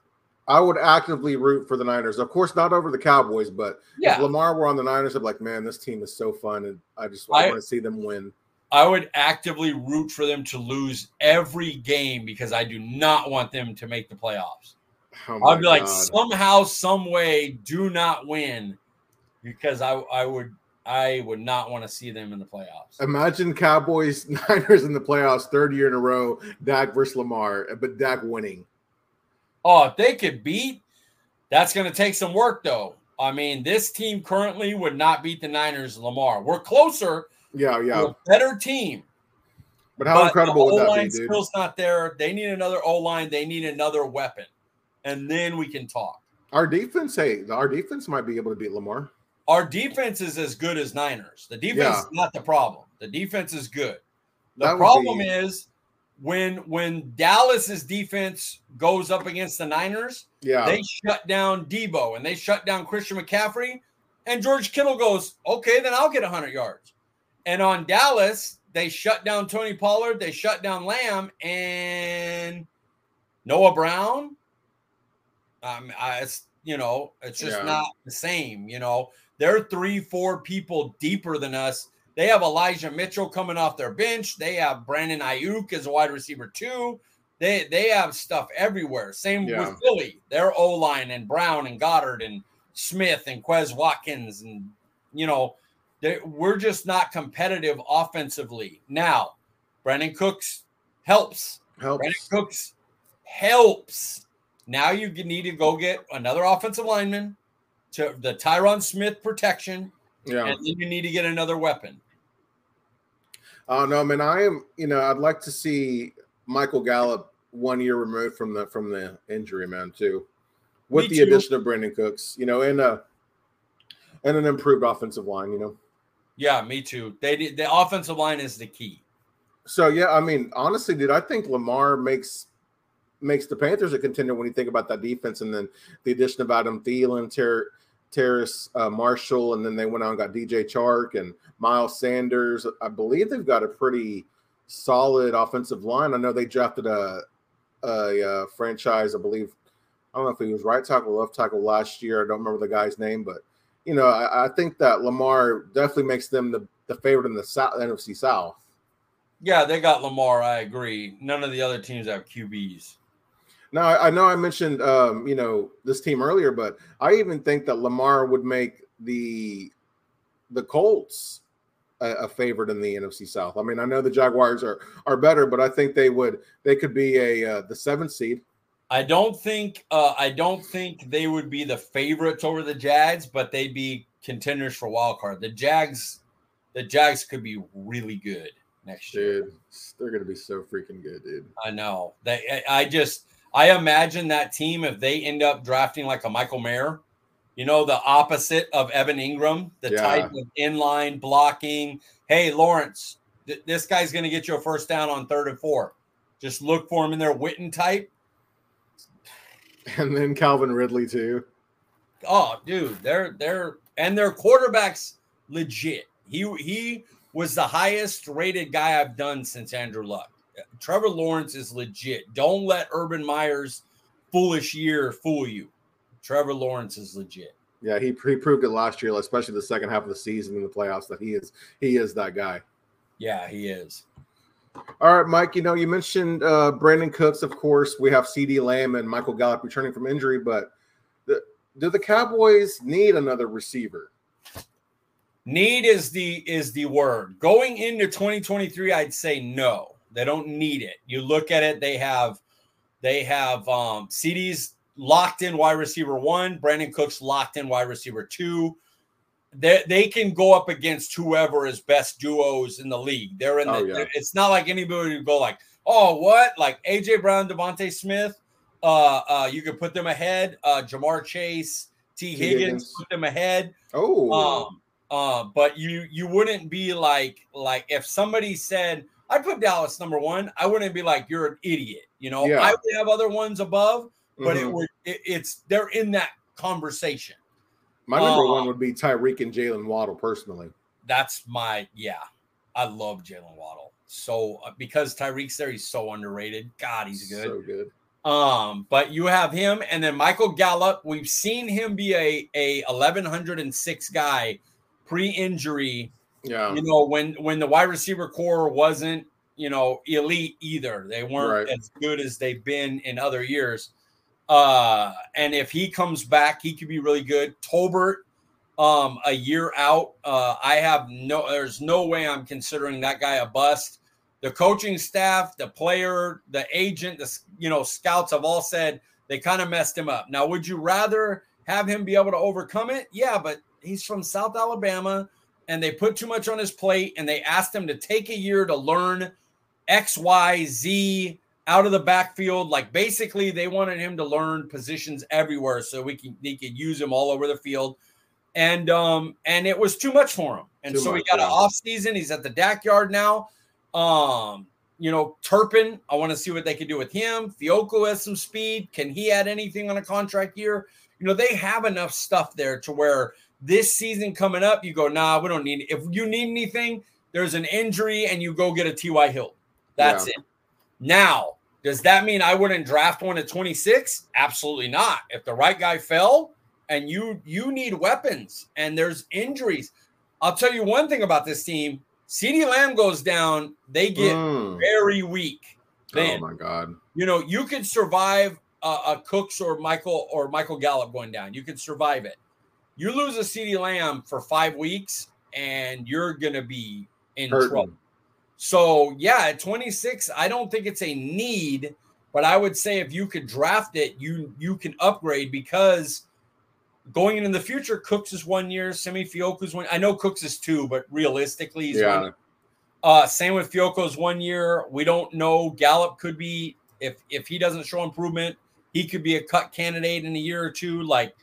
I would actively root for the Niners. Of course, not over the Cowboys, but if Lamar were on the Niners, I'd be like, man, this team is so fun, and I just I- want to see them win. I would actively root for them to lose every game because I do not want them to make the playoffs. Oh I'd be like, somehow, some way, do not win because I, I would I would not want to see them in the playoffs. Imagine Cowboys (laughs) Niners in the playoffs, third year in a row, Dak versus Lamar, but Dak winning. Oh, if they could beat, that's going to take some work, though. I mean, this team currently would not beat the Niners, Lamar. We're closer, Yeah, yeah. better team. But how But incredible would that be, dude? skill's not there. They need another O line. They need another weapon, and then we can talk. Our defense, hey, our defense might be able to beat Lamar. Our defense is as good as Niners. The defense Yeah. is not the problem. The defense is good. The That problem be- is when when Dallas's defense goes up against the Niners, Yeah, they shut down Deebo and they shut down Christian McCaffrey, and George Kittle goes, okay, then I'll get 100 yards. And on Dallas, they shut down Tony Pollard, they shut down Lamb, and Noah Brown. Um, I, it's you know, it's just Yeah. not the same. You know, they're three, four people deeper than us. They have Elijah Mitchell coming off their bench. They have Brandon Aiyuk as a wide receiver too. They they have stuff everywhere. Same Yeah. with Philly. Their O line and Brown and Goedert and Smith and Quez Watkins and you know they, we're just not competitive offensively. Now, Brandin Cooks helps. helps. Brandin Cooks helps. Now you need to go get another offensive lineman to the Tyron Smith protection, Yeah. and then you need to get another weapon. Oh no, man! I am. You know, I'd like to see Michael Gallup one year removed from the from the injury, man. Too, with Me the too. addition of Brandin Cooks, you know, and uh, and an improved offensive line, you know. Yeah, me too. They did- the offensive line is the key. So yeah, I mean, honestly, dude, I think Lamar makes makes the Panthers a contender when you think about that defense, and then the addition of Adam Thielen, Ter- Terrace uh, Marshall, and then they went out and got DJ Chark and Miles Sanders. I believe they've got a pretty solid offensive line. I know they drafted a a, uh franchise. I believe I don't know if he was right tackle, left tackle last year. I don't remember the guy's name, but you know, I, I think that Lamar definitely makes them the, the favorite in the South, NFC South. Yeah, they got Lamar. I agree. None of the other teams have QBs. Now, I know I mentioned um, you know this team earlier, but I even think that Lamar would make the the Colts a, a favorite in the NFC South. I mean, I know the Jaguars are are better, but I think they would they could be a uh, the seventh seed. I don't think uh, I don't think they would be the favorites over the Jags, but they'd be contenders for wild card. The Jags, the Jags could be really good next year. They're gonna be so freaking good, dude. I know. They I just I imagine that team if they end up drafting like a Michael Mayer, you know, the opposite of Evan Engram, the Yeah. type of inline blocking. Hey, Lawrence, th- this guy's going to get you a first down on third and four. Just look for him in their Witten type. And then Calvin Ridley too. Oh, dude, they're they're and their quarterbacks legit. He he was the highest rated guy I've done since Andrew Luck. Trevor Lawrence is legit. Don't let Urban Meyer's foolish year fool you. Trevor Lawrence is legit. Yeah, he, he proved it last year, especially the second half of the season in the playoffs, that he is he is that guy. Yeah, he is. All right, Mike. You know, you mentioned uh, Brandin Cooks. Of course, we have CeeDee Lamb and Michael Gallup returning from injury, but the, do the Cowboys need another receiver? Need is the is the word. Going into 2023, I'd say no. They don't need it. You look at it, they have they have um CDs locked in wide receiver one, Brandin Cooks locked in wide receiver two. They, they can go up against whoever is best duos in the league. They're in the Oh, yeah. it's not like anybody would go like, oh, what? Like AJ Brown, DeVonta Smith. Uh uh, you could put them ahead. Uh Ja'Marr Chase, T. T. Higgins, Higgins. put them ahead. Oh, Um, uh, but you you wouldn't be like like if somebody said I put Dallas number one, I wouldn't be like you're an idiot. You know, Yeah. I would have other ones above, but it mhm. would it, it's they're in that conversation. my number uh, one would be Tyreek and Jaylen Waddle personally. That's my yeah. I love Jaylen Waddle so uh, because Tyreek's there, he's so underrated. God, he's good. So good. Um, but you have him and then Michael Gallup. We've seen him be a a eleven hundred and six guy pre-injury Yeah. you know when when the wide receiver core wasn't you know elite either. They weren't Right. as good as they've been in other years. Uh and if he comes back he could be really good. Tolbert um a year out uh i have no there's no way i'm considering that guy a bust. The coaching staff the player the agent the you know scouts have all said they kind of messed him up. Now would you rather have him be able to overcome it? Yeah but he's from south alabama and they put too much on his plate and they asked him to take a year to learn X, Y, Z out of the backfield. Like basically, they wanted him to learn positions everywhere so we can he could use him all over the field. And um and it was too much for him. And Too so much, he got yeah. an off season. He's at the DAC yard now. Um, you know, Turpin, I want to see what they can do with him. Fehoko has some speed. Can he add anything on a contract year? You know, they have enough stuff there to where this season coming up, you go, nah, we don't need If you need anything, there's an injury and you go get a T.Y. Hill. That's it. Now, does that mean I wouldn't draft one at 26? Absolutely not. If the right guy fell and you you need weapons and there's injuries, I'll tell you one thing about this team. CeeDee Lamb goes down, they get Mm. very weak. Oh my god. you know you could survive a, a Cooks or Michael or Michael Gallup going down. You could survive it. You lose a CeeDee Lamb for five weeks, and you're gonna be in Hurting. trouble. So yeah, at 26, I don't think it's a need, but I would say if you could draft it, you you can upgrade because going into the future, Cooks is one year, Simi Fehoko's one. I know Cooks is two, but realistically, he's Yeah. one. Uh, same with Fioco's one year. We don't know. Gallup could be if if he doesn't show improvement, he could be a cut candidate in a year or two. Like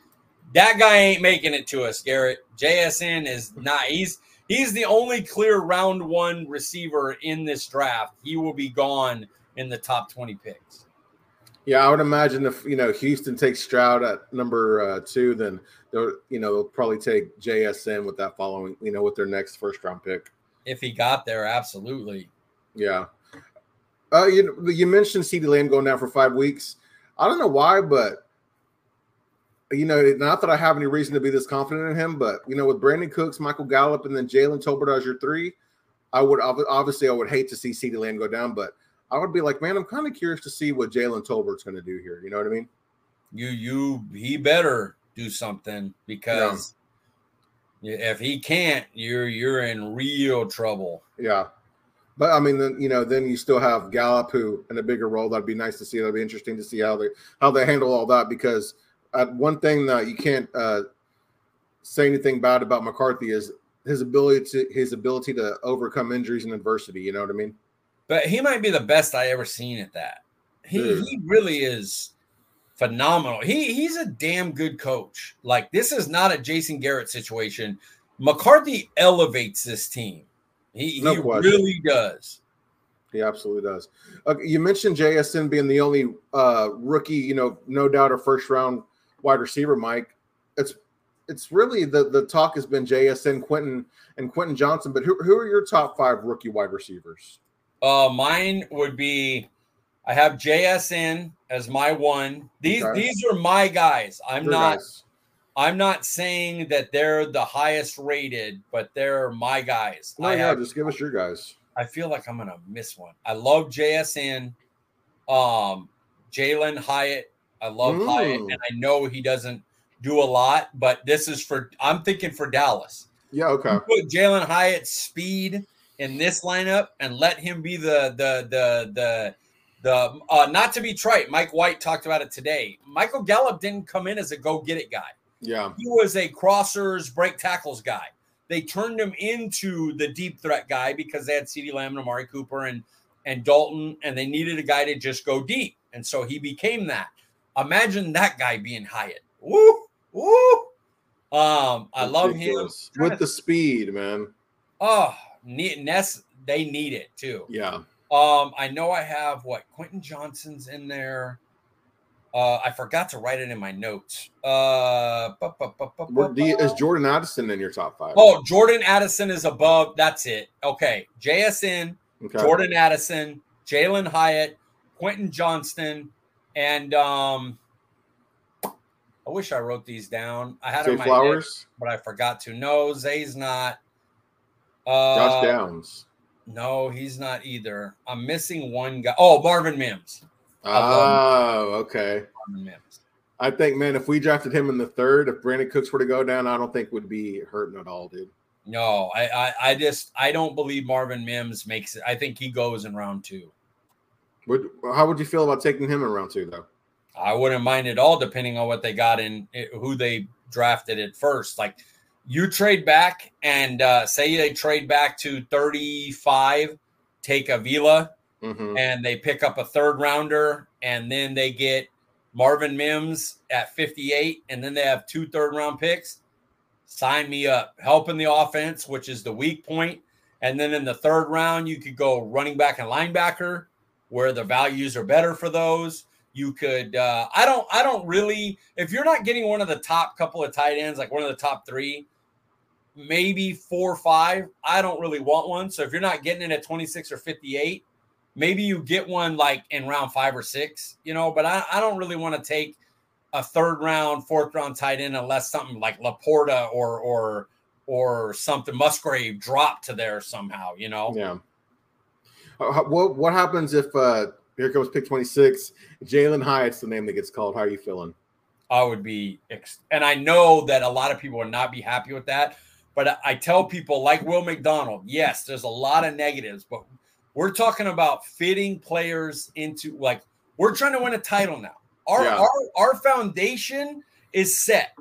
that guy ain't making it to us, Garrett. JSN is not. He's he's the only clear round one receiver in this draft. He will be gone in the top twenty picks. Yeah, I would imagine if you know Houston takes Stroud at number uh, two, then they'll you know they'll probably take JSN with that following you know with their next first round pick. If he got there, absolutely. Yeah. Uh, you you mentioned CeeDee Lamb going down for five weeks. I don't know why, but you know, not that I have any reason to be this confident in him, but you know, with Brandin Cooks, Michael Gallup, and then Jalen Tolbert as your three, I would obviously I would hate to see CeeDee Lamb go down, but I would be like, man, I'm kind of curious to see what Jalen Tolbert's going to do here. You know what I mean? You you he better do something because if he can't, you're you're in real trouble. Yeah. But I mean, then you know, then you still have Gallup, who in a bigger role. That'd be nice to see. That'd be interesting to see how they how they handle all that. Because uh, one thing that you can't uh, say anything bad about McCarthy is his ability to his ability to overcome injuries and adversity. You know what I mean? But he might be the best I ever seen at that. He Dude. he really is phenomenal. He he's a damn good coach. Like this is not a Jason Garrett situation. McCarthy elevates this team. He, No he question. really does. He absolutely does. Okay, you mentioned JSN being the only uh, rookie, you know, no doubt a first round wide receiver. Mike, it's it's really the the talk has been JSN, Quentin, and Quentin Johnston. But who who are your top five rookie wide receivers? Uh, mine would be I have JSN as my one. These Okay. these are my guys. I'm Your not guys. I'm not saying that they're the highest rated, but they're my guys. No, I yeah, have just give us your guys. I feel like I'm gonna miss one. I love JSN, um, Jalen Hyatt. I love Mm. Hyatt, and I know he doesn't do a lot, but this is for I'm thinking for Dallas. Yeah, okay. You put Jalen Hyatt's speed in this lineup and let him be the the the the the uh, not to be trite. Mike White talked about it today. Michael Gallup didn't come in as a go get it guy Yeah, he was a crossers, break tackles guy. They turned him into the deep threat guy because they had CeeDee Lamb and Amari Cooper and and Dalton, and they needed a guy to just go deep, and so he became that. Imagine that guy being Hyatt. Woo, woo. Um, I love him. With the speed, man. Oh, Ness, they need it too. Yeah, Um, I know I have what Quentin Johnston's in there. Uh, I forgot to write it in my notes. Uh, bu- bu- bu- you- is Jordan Addison in your top five? Oh, Jordan Addison is above. That's it. Okay. JSN, okay. Jordan Addison, Jalen Hyatt, Quentin Johnston, and um I wish I wrote these down. I had Zay them in my Flowers, notes, but I forgot to. No, Zay's not. Josh Uh, Downs. no, he's not either. I'm missing one guy. Oh, Marvin Mims. Oh, okay. Marvin Mims. I think, man, if we drafted him in the third, if Brandin Cooks were to go down, I don't think would be hurting at all, dude. No, I, I I just I don't believe Marvin Mims makes it. I think he goes in round two. Would how would you feel about taking him in round two, though? I wouldn't mind at all, depending on what they got in who they drafted at first. Like you trade back and uh, say they trade back to 35, take Avila, mm-hmm. and they pick up a third rounder, and then they get Marvin Mims at 58, and then they have two third round picks. Sign me up. Helping the offense, which is the weak point. And then in the third round, you could go running back and linebacker, where the values are better for those. You could. Uh, I don't. I don't really. If you're not getting one of the top couple of tight ends, like one of the top three, maybe four or five. I don't really want one. So if you're not getting it at 26 or 58, maybe you get one like in round five or six, you know, but I, I don't really want to take a third round, fourth round tight end unless something like LaPorta or or or something Musgrave dropped to there somehow, you know. Yeah. Uh, what what happens if uh here comes pick 26, Jalen Hyatt's the name that gets called. How are you feeling? I would be, and I know that a lot of people would not be happy with that. But I tell people like Will McDonald, yes, there's a lot of negatives, but we're talking about fitting players into like we're trying to win a title now. Our yeah. our, our foundation is set.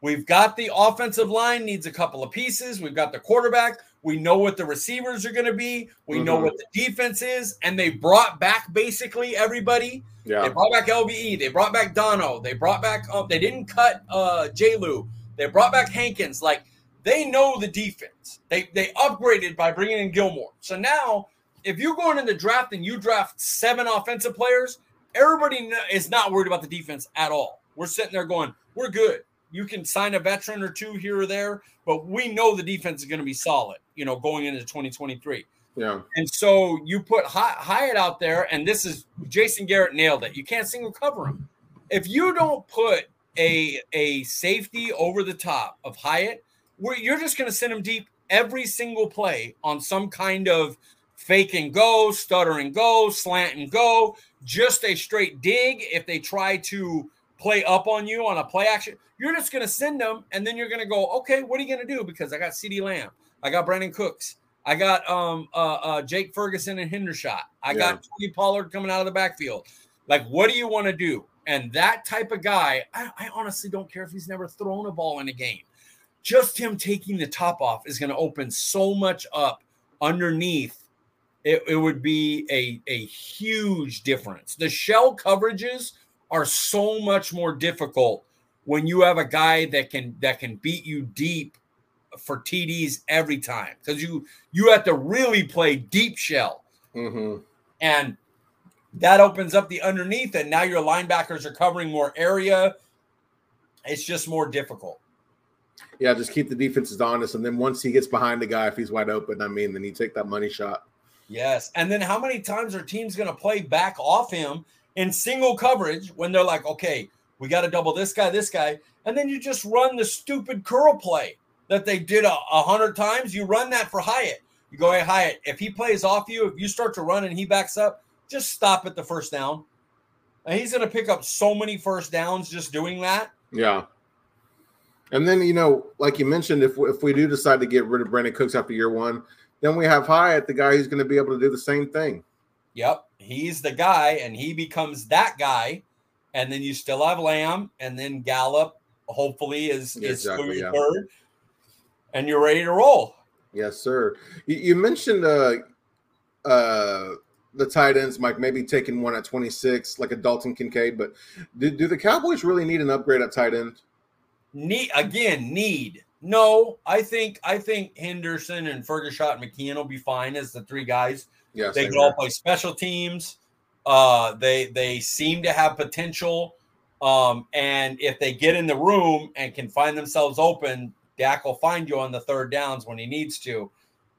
We've got the offensive line needs a couple of pieces. We've got the quarterback. We know what the receivers are going to be. We mm-hmm. know what the defense is, and they brought back basically everybody. Yeah. They brought back LVE. They brought back Dono. They brought back. Uh, they didn't cut uh, J. Lou. They brought back Hankins. Like they know the defense. They they upgraded by bringing in Gilmore. So now, if you're going in the draft and you draft seven offensive players, everybody is not worried about the defense at all. We're sitting there going, we're good. You can sign a veteran or two here or there, but we know the defense is going to be solid. You know, going into 2023. Yeah. And so you put Hyatt out there, and this is Jason Garrett nailed it. You can't single cover him. If you don't put a a safety over the top of Hyatt, where you're just going to send him deep every single play on some kind of fake and go, stutter and go, slant and go, just a straight dig. If they try to play up on you on a play action, you're just going to send them, and then you're going to go, okay, what are you going to do? Because I got CeeDee Lamb, I got Brandin Cooks, I got um uh, uh Jake Ferguson and Hendershot, I yeah. got Tony Pollard coming out of the backfield. Like, what do you want to do? And that type of guy, I, I honestly don't care if he's never thrown a ball in a game just him taking the top off is going to open so much up underneath. It, it would be a, a huge difference. The shell coverages are so much more difficult when you have a guy that can that can beat you deep for TDs every time because you you have to really play deep shell, mm-hmm. and that opens up the underneath, and now your linebackers are covering more area. It's just more difficult. Yeah, just keep the defenses honest, and then once he gets behind the guy, if he's wide open, I mean, then you take that money shot. Yes, and then how many times are teams going to play back off him in single coverage when they're like, okay, we got to double this guy, this guy, and then you just run the stupid curl play that they did a, a hundred times. You run that for Hyatt. You go, hey Hyatt, if he plays off you, if you start to run and he backs up, just stop at the first down. And he's going to pick up so many first downs just doing that. Yeah. And then you know, like you mentioned, if if we do decide to get rid of Brandin Cooks after year one, then we have Hyatt, the guy who's going to be able to do the same thing. Yep, he's the guy, and he becomes that guy. And then you still have Lamb, and then Gallup. Hopefully, is yeah, is exactly, yeah. third, and you're ready to roll. Yes, sir. You, you mentioned uh, uh, the tight ends, Mike, maybe taking one at 26, like a Dalton Kincaid. But do, do the Cowboys really need an upgrade at tight end? Need again, need. No, I think I think Henderson and Ferguson and McKeon will be fine as the three guys. Yes, they can all play special teams. Uh, they they seem to have potential. Um, and if they get in the room and can find themselves open, Dak will find you on the third downs when he needs to.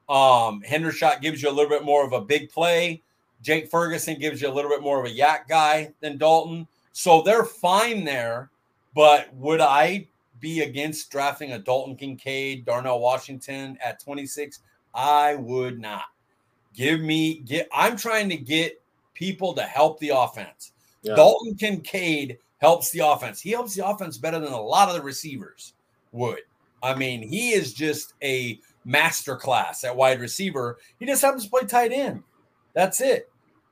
Um, Hendershot gives you a little bit more of a big play. Jake Ferguson gives you a little bit more of a YAC guy than Dalton. So they're fine there. But would I be against drafting a Dalton Kincaid, Darnell Washington at 26? I would not. Give me get I'm trying to get people to help the offense. Yeah. Dalton Kincaid helps the offense. He helps the offense better than a lot of the receivers would. I mean, he is just a master class at wide receiver. He just happens to play tight end. That's it.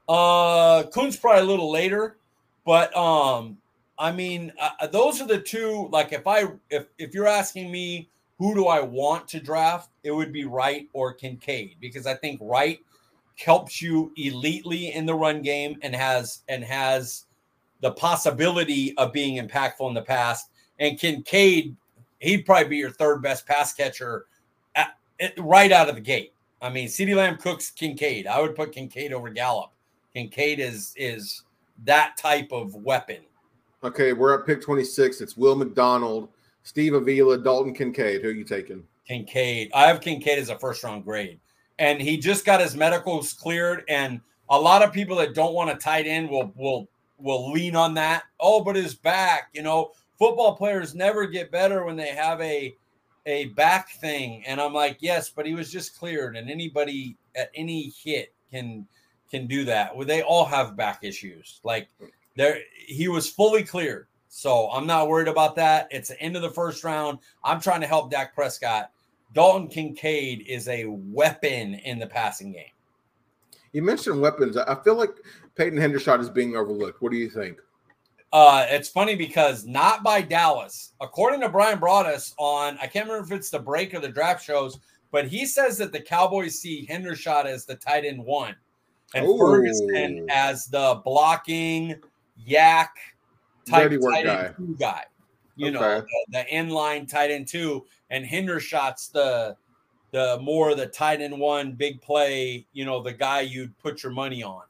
Uh Kuhn's probably a little later, but um I mean, uh, uh, those are the two. Like, if I if if you're asking me who do I want to draft, it would be Wright or Kincaid because I think Wright helps you elitely in the run game and has and has the possibility of being impactful in the past. And Kincaid, he'd probably be your third best pass catcher at, at, right out of the gate. I mean, CeeDee Lamb cooks Kincaid. I would put Kincaid over Gallup. Kincaid is is that type of weapon. Okay, we're at pick 26. It's Will McDonald, Steve Avila, Dalton Kincaid. Who are you taking? Kincaid. I have Kincaid as a first round grade. And he just got his medicals cleared. And a lot of people that don't want to tight end will will will lean on that. Oh, but his back, you know, football players never get better when they have a a back thing. And I'm like, yes, but he was just cleared, and anybody at any hit can can do that. Well, they all have back issues. Like there, he was fully cleared. So I'm not worried about that. It's the end of the first round. I'm trying to help Dak Prescott. Dalton Kincaid is a weapon in the passing game. You mentioned weapons. I feel like Peyton Hendershot is being overlooked. What do you think? Uh, it's funny because not by Dallas. According to Bryan Broaddus on, I can't remember if it's the break or the draft shows, but he says that the Cowboys see Hendershot as the tight end one and Ooh. Ferguson as the blocking YAC type tight guy. end two guy. You okay. know, the, the inline tight end two, and Hendershot's the the more the tight end one big play. You know, the guy you'd put your money on.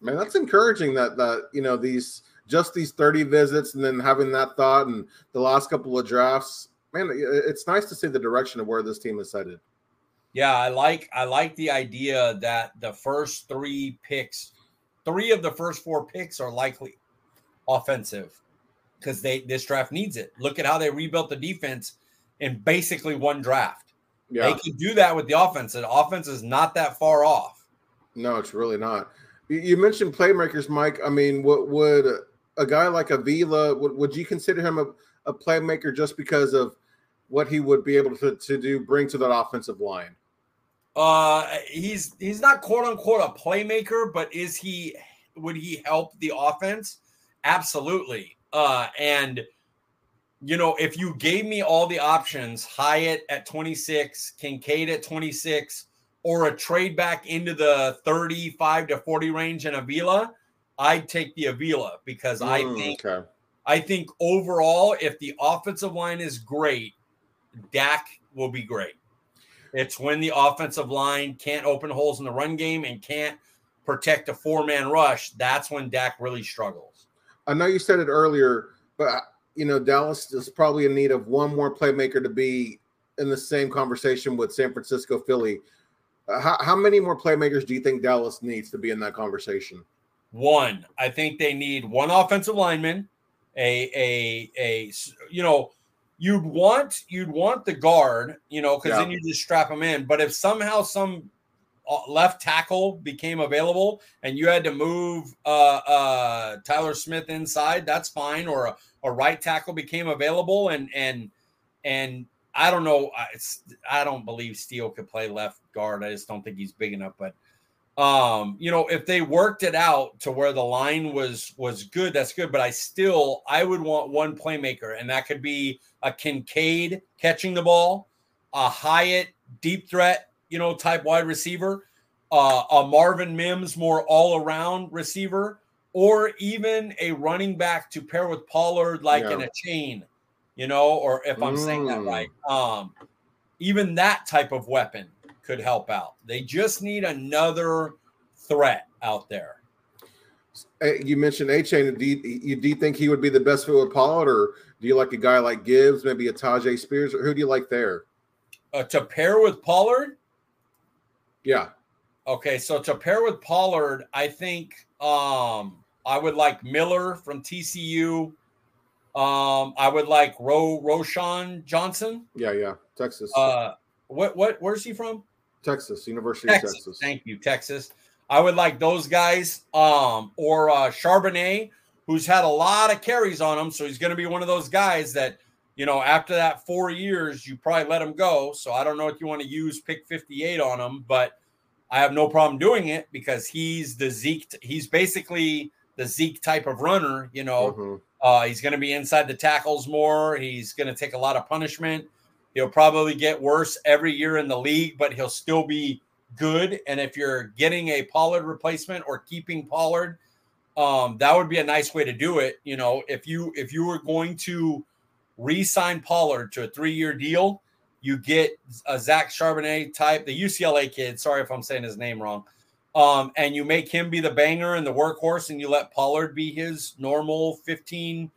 Man, that's encouraging that that you know these just these 30 visits and then having that thought and the last couple of drafts. Man, it's nice to see the direction of where this team is headed. Yeah, I like I like the idea that the first three picks, three of the first four picks are likely offensive because they this draft needs it. Look at how they rebuilt the defense in basically one draft. Yeah. They can do that with the offense. The offense is not that far off. No, it's really not. You mentioned playmakers, Mike. I mean, what would a guy like Avila would, would you consider him a, a playmaker just because of what he would be able to, to do bring to that offensive line? Uh he's he's not quote unquote a playmaker, but is he would he help the offense? Absolutely. Uh and you know, if you gave me all the options, Hyatt at 26, Kincaid at 26, or a trade back into the 35 to 40 range in Avila, I'd take the Avila because mm, I think okay. I think overall, if the offensive line is great, Dak will be great. It's when the offensive line can't open holes in the run game and can't protect a four man rush. That's when Dak really struggles. I know you said it earlier, but you know Dallas is probably in need of one more playmaker to be in the same conversation with San Francisco, Philly. Uh, how, how many more playmakers do you think Dallas needs to be in that conversation? One, I think they need one offensive lineman, a a a you know you'd want you'd want the guard, you know, because yeah. then you just strap them in. But if somehow some left tackle became available and you had to move uh, uh, Tyler Smith inside, that's fine. Or a, a right tackle became available and and and I don't know. It's I don't believe Steele could play left guard. I just don't think he's big enough. But um, you know, if they worked it out to where the line was was good, that's good. But I still I would want one playmaker, and that could be a Kincaid catching the ball, a Hyatt deep threat, you know, type wide receiver, uh, a Marvin Mims more all around receiver, or even a running back to pair with Pollard, like yeah. in Achane, you know, or if I'm mm. saying that right, mm. um, even that type of weapon could help out. They just need another threat out there. You mentioned Achane. Do you, do you think he would be the best fit with Pollard, or do you like a guy like Gibbs, maybe a Tyjae Spears, or who do you like there? Uh, to pair with Pollard? Yeah. Okay, so to pair with Pollard, I think um, I would like Miller from TCU. Um, I would like Ro Roschon Johnson. Yeah, yeah, Texas. Uh, what what? Where's he from? Texas, University Texas. of Texas. Thank you, Texas. I would like those guys, um, or uh, Charbonnet, who's had a lot of carries on him, so he's going to be one of those guys that you know after that four years you probably let him go. So I don't know if you want to use pick fifty eight on him, but I have no problem doing it because he's the Zeke. He's basically the Zeke type of runner. You know, mm-hmm. uh, he's going to be inside the tackles more. He's going to take a lot of punishment. He'll probably get worse every year in the league, but he'll still be good, and if you're getting a Pollard replacement or keeping Pollard, um, that would be a nice way to do it. You know, if you if you were going to re-sign Pollard to a three-year deal, you get a Zach Charbonnet type, the UCLA kid. Sorry if I'm saying his name wrong. Um, and you make him be the banger and the workhorse, and you let Pollard be his normal 15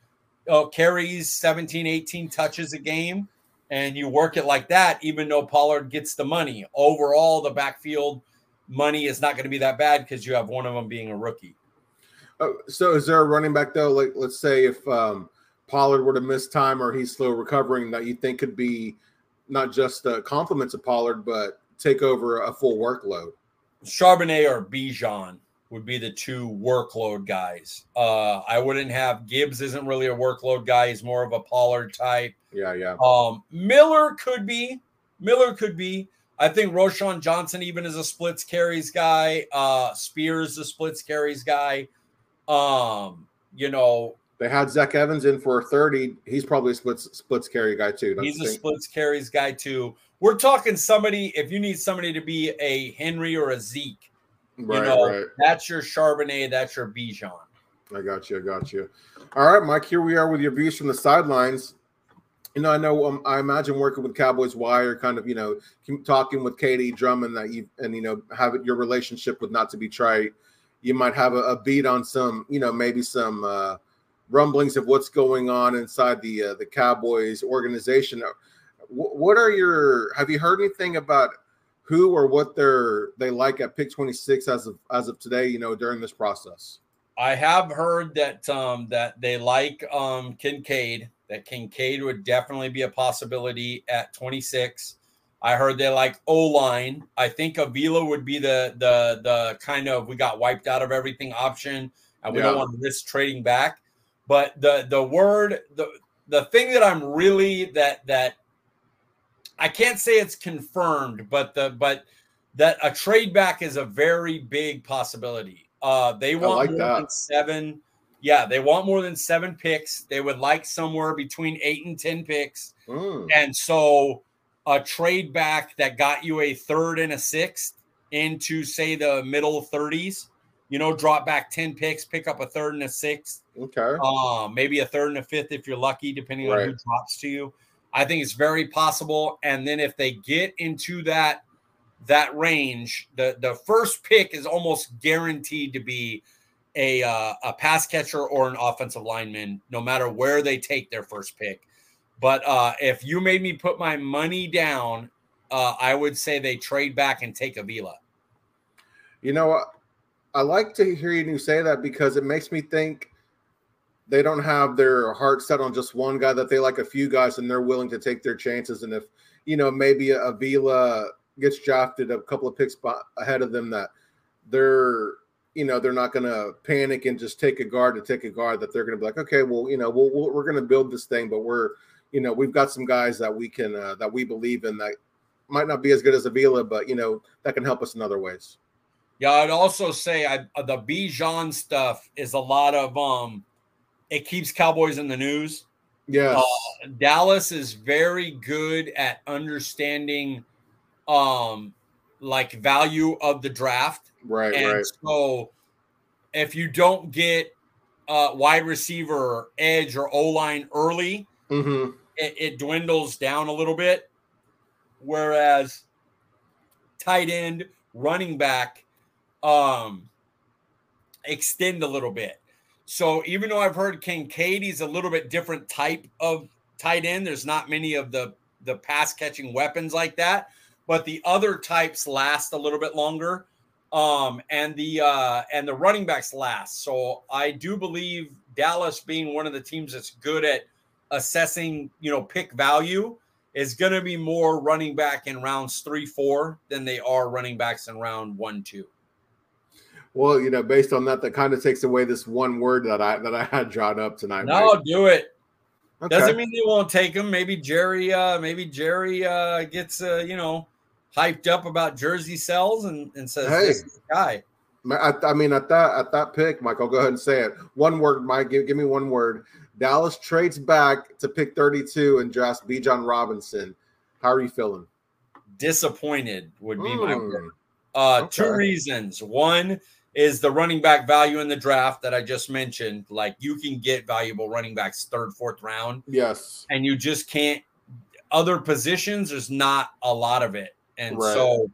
uh, carries, 17, 18 touches a game, and you work it like that, even though Pollard gets the money. Overall, the backfield money is not going to be that bad because you have one of them being a rookie. Oh, so is there a running back though? Like let's say if um, Pollard were to miss time or he's slow recovering, that you think could be not just a compliment to Pollard, but take over a full workload. Charbonnet or Bijan would be the two workload guys. Uh, I wouldn't have Gibbs isn't really a workload guy. He's more of a Pollard type. Yeah, yeah. Um, Miller could be. Miller could be. I think Roschon Johnson even is a splits carries guy. Uh, Spears a splits carries guy. Um, you know, they had Zach Evans in for 30. He's probably a splits splits carry guy too. He's a splits carries guy too. We're talking somebody, if you need somebody to be a Henry or a Zeke, right, you know, right. that's your Charbonnet, that's your Bijan. I got you. I got you. All right, Mike, here we are with your views from the sidelines. You know, I know um, I imagine working with Cowboys Wire, kind of, you know, talking with K.D. Drummond that you and you know have your relationship with Not to Be Trite. You might have a, a beat on some, you know, maybe some uh, rumblings of what's going on inside the uh, the Cowboys organization. What are your have you heard anything about who or what they're they like at pick 26 as of as of today you know during this process? I have heard that um that they like um kincaid that kincaid would definitely be a possibility at 26 i heard they like o-line. I think avila would be the the the kind of we got wiped out of everything option and we yeah. don't want to risk trading back but the the word the the thing that i'm really that that I can't say it's confirmed, but the but that a trade back is a very big possibility. Uh, they want like more that. than seven. Yeah, they want more than seven picks. They would like somewhere between eight and ten picks. Mm. And so a trade back that got you a third and a sixth into say the middle 30s, you know, drop back 10 picks, pick up a third and a sixth. Okay. Um, maybe a third and a fifth if you're lucky, depending right. on who drops to you. I think it's very possible. And then if they get into that that range, the the first pick is almost guaranteed to be a uh, a pass catcher or an offensive lineman, no matter where they take their first pick. But uh, if you made me put my money down, uh, I would say they trade back and take Avila. You know, I like to hear you say that because it makes me think they don't have their heart set on just one guy that they like a few guys and they're willing to take their chances. And if you know maybe Avila gets drafted a couple of picks ahead of them that they're you know they're not going to panic and just take a guard to take a guard that they're going to be like okay well you know we we are going to build this thing but we're you know we've got some guys that we can uh, that we believe in that might not be as good as Avila but you know that can help us in other ways yeah i'd also say I, the bijan stuff is a lot of um it keeps Cowboys in the news. Yes. Uh, Dallas is very good at understanding um like value of the draft. Right, and right. So if you don't get uh wide receiver, or edge, or O line early, mm-hmm. it, it dwindles down a little bit. Whereas tight end, running back, um, extend a little bit. So even though I've heard Kincaid, he's a little bit different type of tight end. There's not many of the the pass catching weapons like that, but the other types last a little bit longer. Um, and the uh, and the running backs last. So I do believe Dallas being one of the teams that's good at assessing, you know, pick value is going to be more running back in rounds three, four than they are running backs in round one, two. Well, you know, based on that, that kind of takes away this one word that I that I had drawn up tonight. No, right? do it. Okay. Doesn't mean they won't take him. Maybe Jerry, uh, maybe Jerry uh, gets uh, you know hyped up about jersey sells and, and says, "Hey, this guy." I, I, mean, at that at that pick, Mike, I'll go ahead and say it. One word, Mike. Give, give me one word. Dallas trades back to pick 32 and drafts Bijan Robinson. How are you feeling? Disappointed would be mm. my hmm. word. Uh, okay. Two reasons. One is the running back value in the draft that I just mentioned. Like you can get valuable running backs third, fourth round. Yes. And you just can't, other positions, there's not a lot of it. And right. so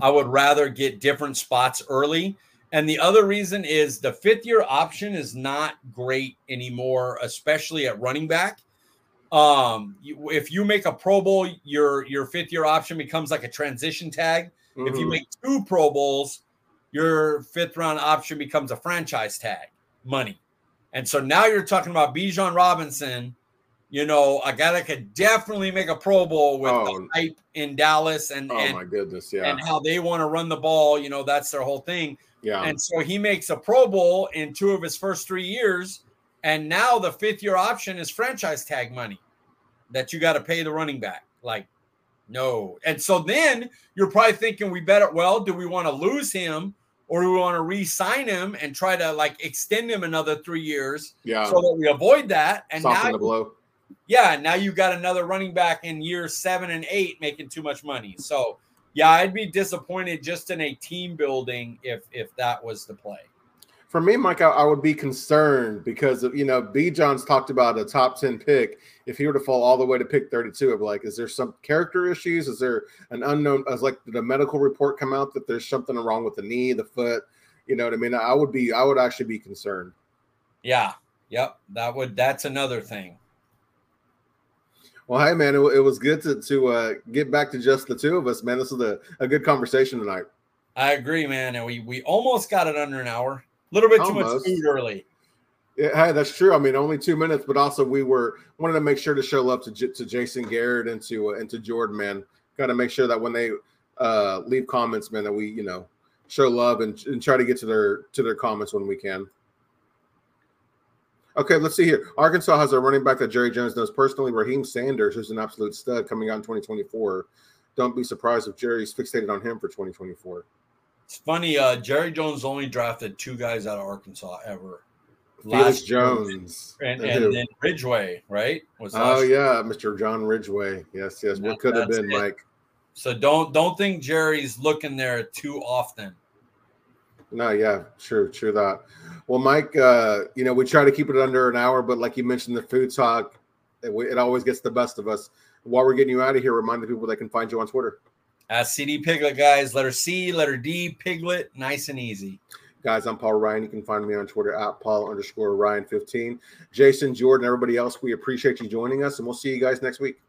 I would rather get different spots early. And the other reason is the fifth year option is not great anymore, especially at running back. Um, you, if you make a Pro Bowl, your your fifth year option becomes like a transition tag. Mm-hmm. If you mm-hmm. make two Pro Bowls, your fifth round option becomes a franchise tag money. And so now you're talking about Bijan Robinson, you know, a guy that could definitely make a Pro Bowl with oh. the hype in Dallas and oh and, my goodness, yeah, and how they want to run the ball. You know, that's their whole thing. Yeah. And so he makes a Pro Bowl in two of his first three years, and now the fifth year option is franchise tag money that you got to pay the running back. Like, no. And so then you're probably thinking, we better, well, do we want to lose him or do we want to re-sign him and try to like extend him another three years? Yeah. So that we avoid that. And Soften now, blow. Yeah. Now you've got another running back in year seven and eight making too much money. So yeah, I'd be disappointed just in a team building if if that was the play for me, Mike, I, I, would be concerned because of, you know, Bijan's talked about a top 10 pick. If he were to fall all the way to pick 32, I'd be like, is there some character issues? Is there an unknown, as like, did a medical report come out that there's something wrong with the knee, the foot? You know what I mean? I would be, I would actually be concerned. Yeah. Yep. That would, that's another thing. Well, hey, man, it, it was good to, to uh, get back to just the two of us, man. This was a, a good conversation tonight. I agree, man. And we, we almost got it under an hour little bit Almost. too much food early. Yeah, hey, that's true. I mean, only two minutes, but also we were wanted to make sure to show love to to Jason Garrett and to uh, and to Jordan, man. Got to make sure that when they uh, leave comments, man, that we you know show love and, and try to get to their to their comments when we can. Okay, let's see here. Arkansas has a running back that Jerry Jones knows personally, Raheim Sanders, who's an absolute stud coming out in 2024. Don't be surprised if Jerry's fixated on him for 2024. It's funny. Uh, Jerry Jones only drafted two guys out of Arkansas ever. Felix Jones and, and then Ridgeway, right? Was oh yeah, Mr. John Ridgeway. Yes, yes. What could have been, it. Mike? So don't don't think Jerry's looking there too often. No, yeah, true, true that. Well, Mike, uh, you know we try to keep it under an hour, but like you mentioned, the food talk, it, it always gets the best of us. While we're getting you out of here, remind the people they can find you on Twitter. Uh, at CD Piglet, guys. Letter C, letter D, Piglet. Nice and easy. Guys, I'm Paul Ryan. You can find me on Twitter at Paul underscore Ryan 15. Jason, Jordan, everybody else, we appreciate you joining us, and we'll see you guys next week.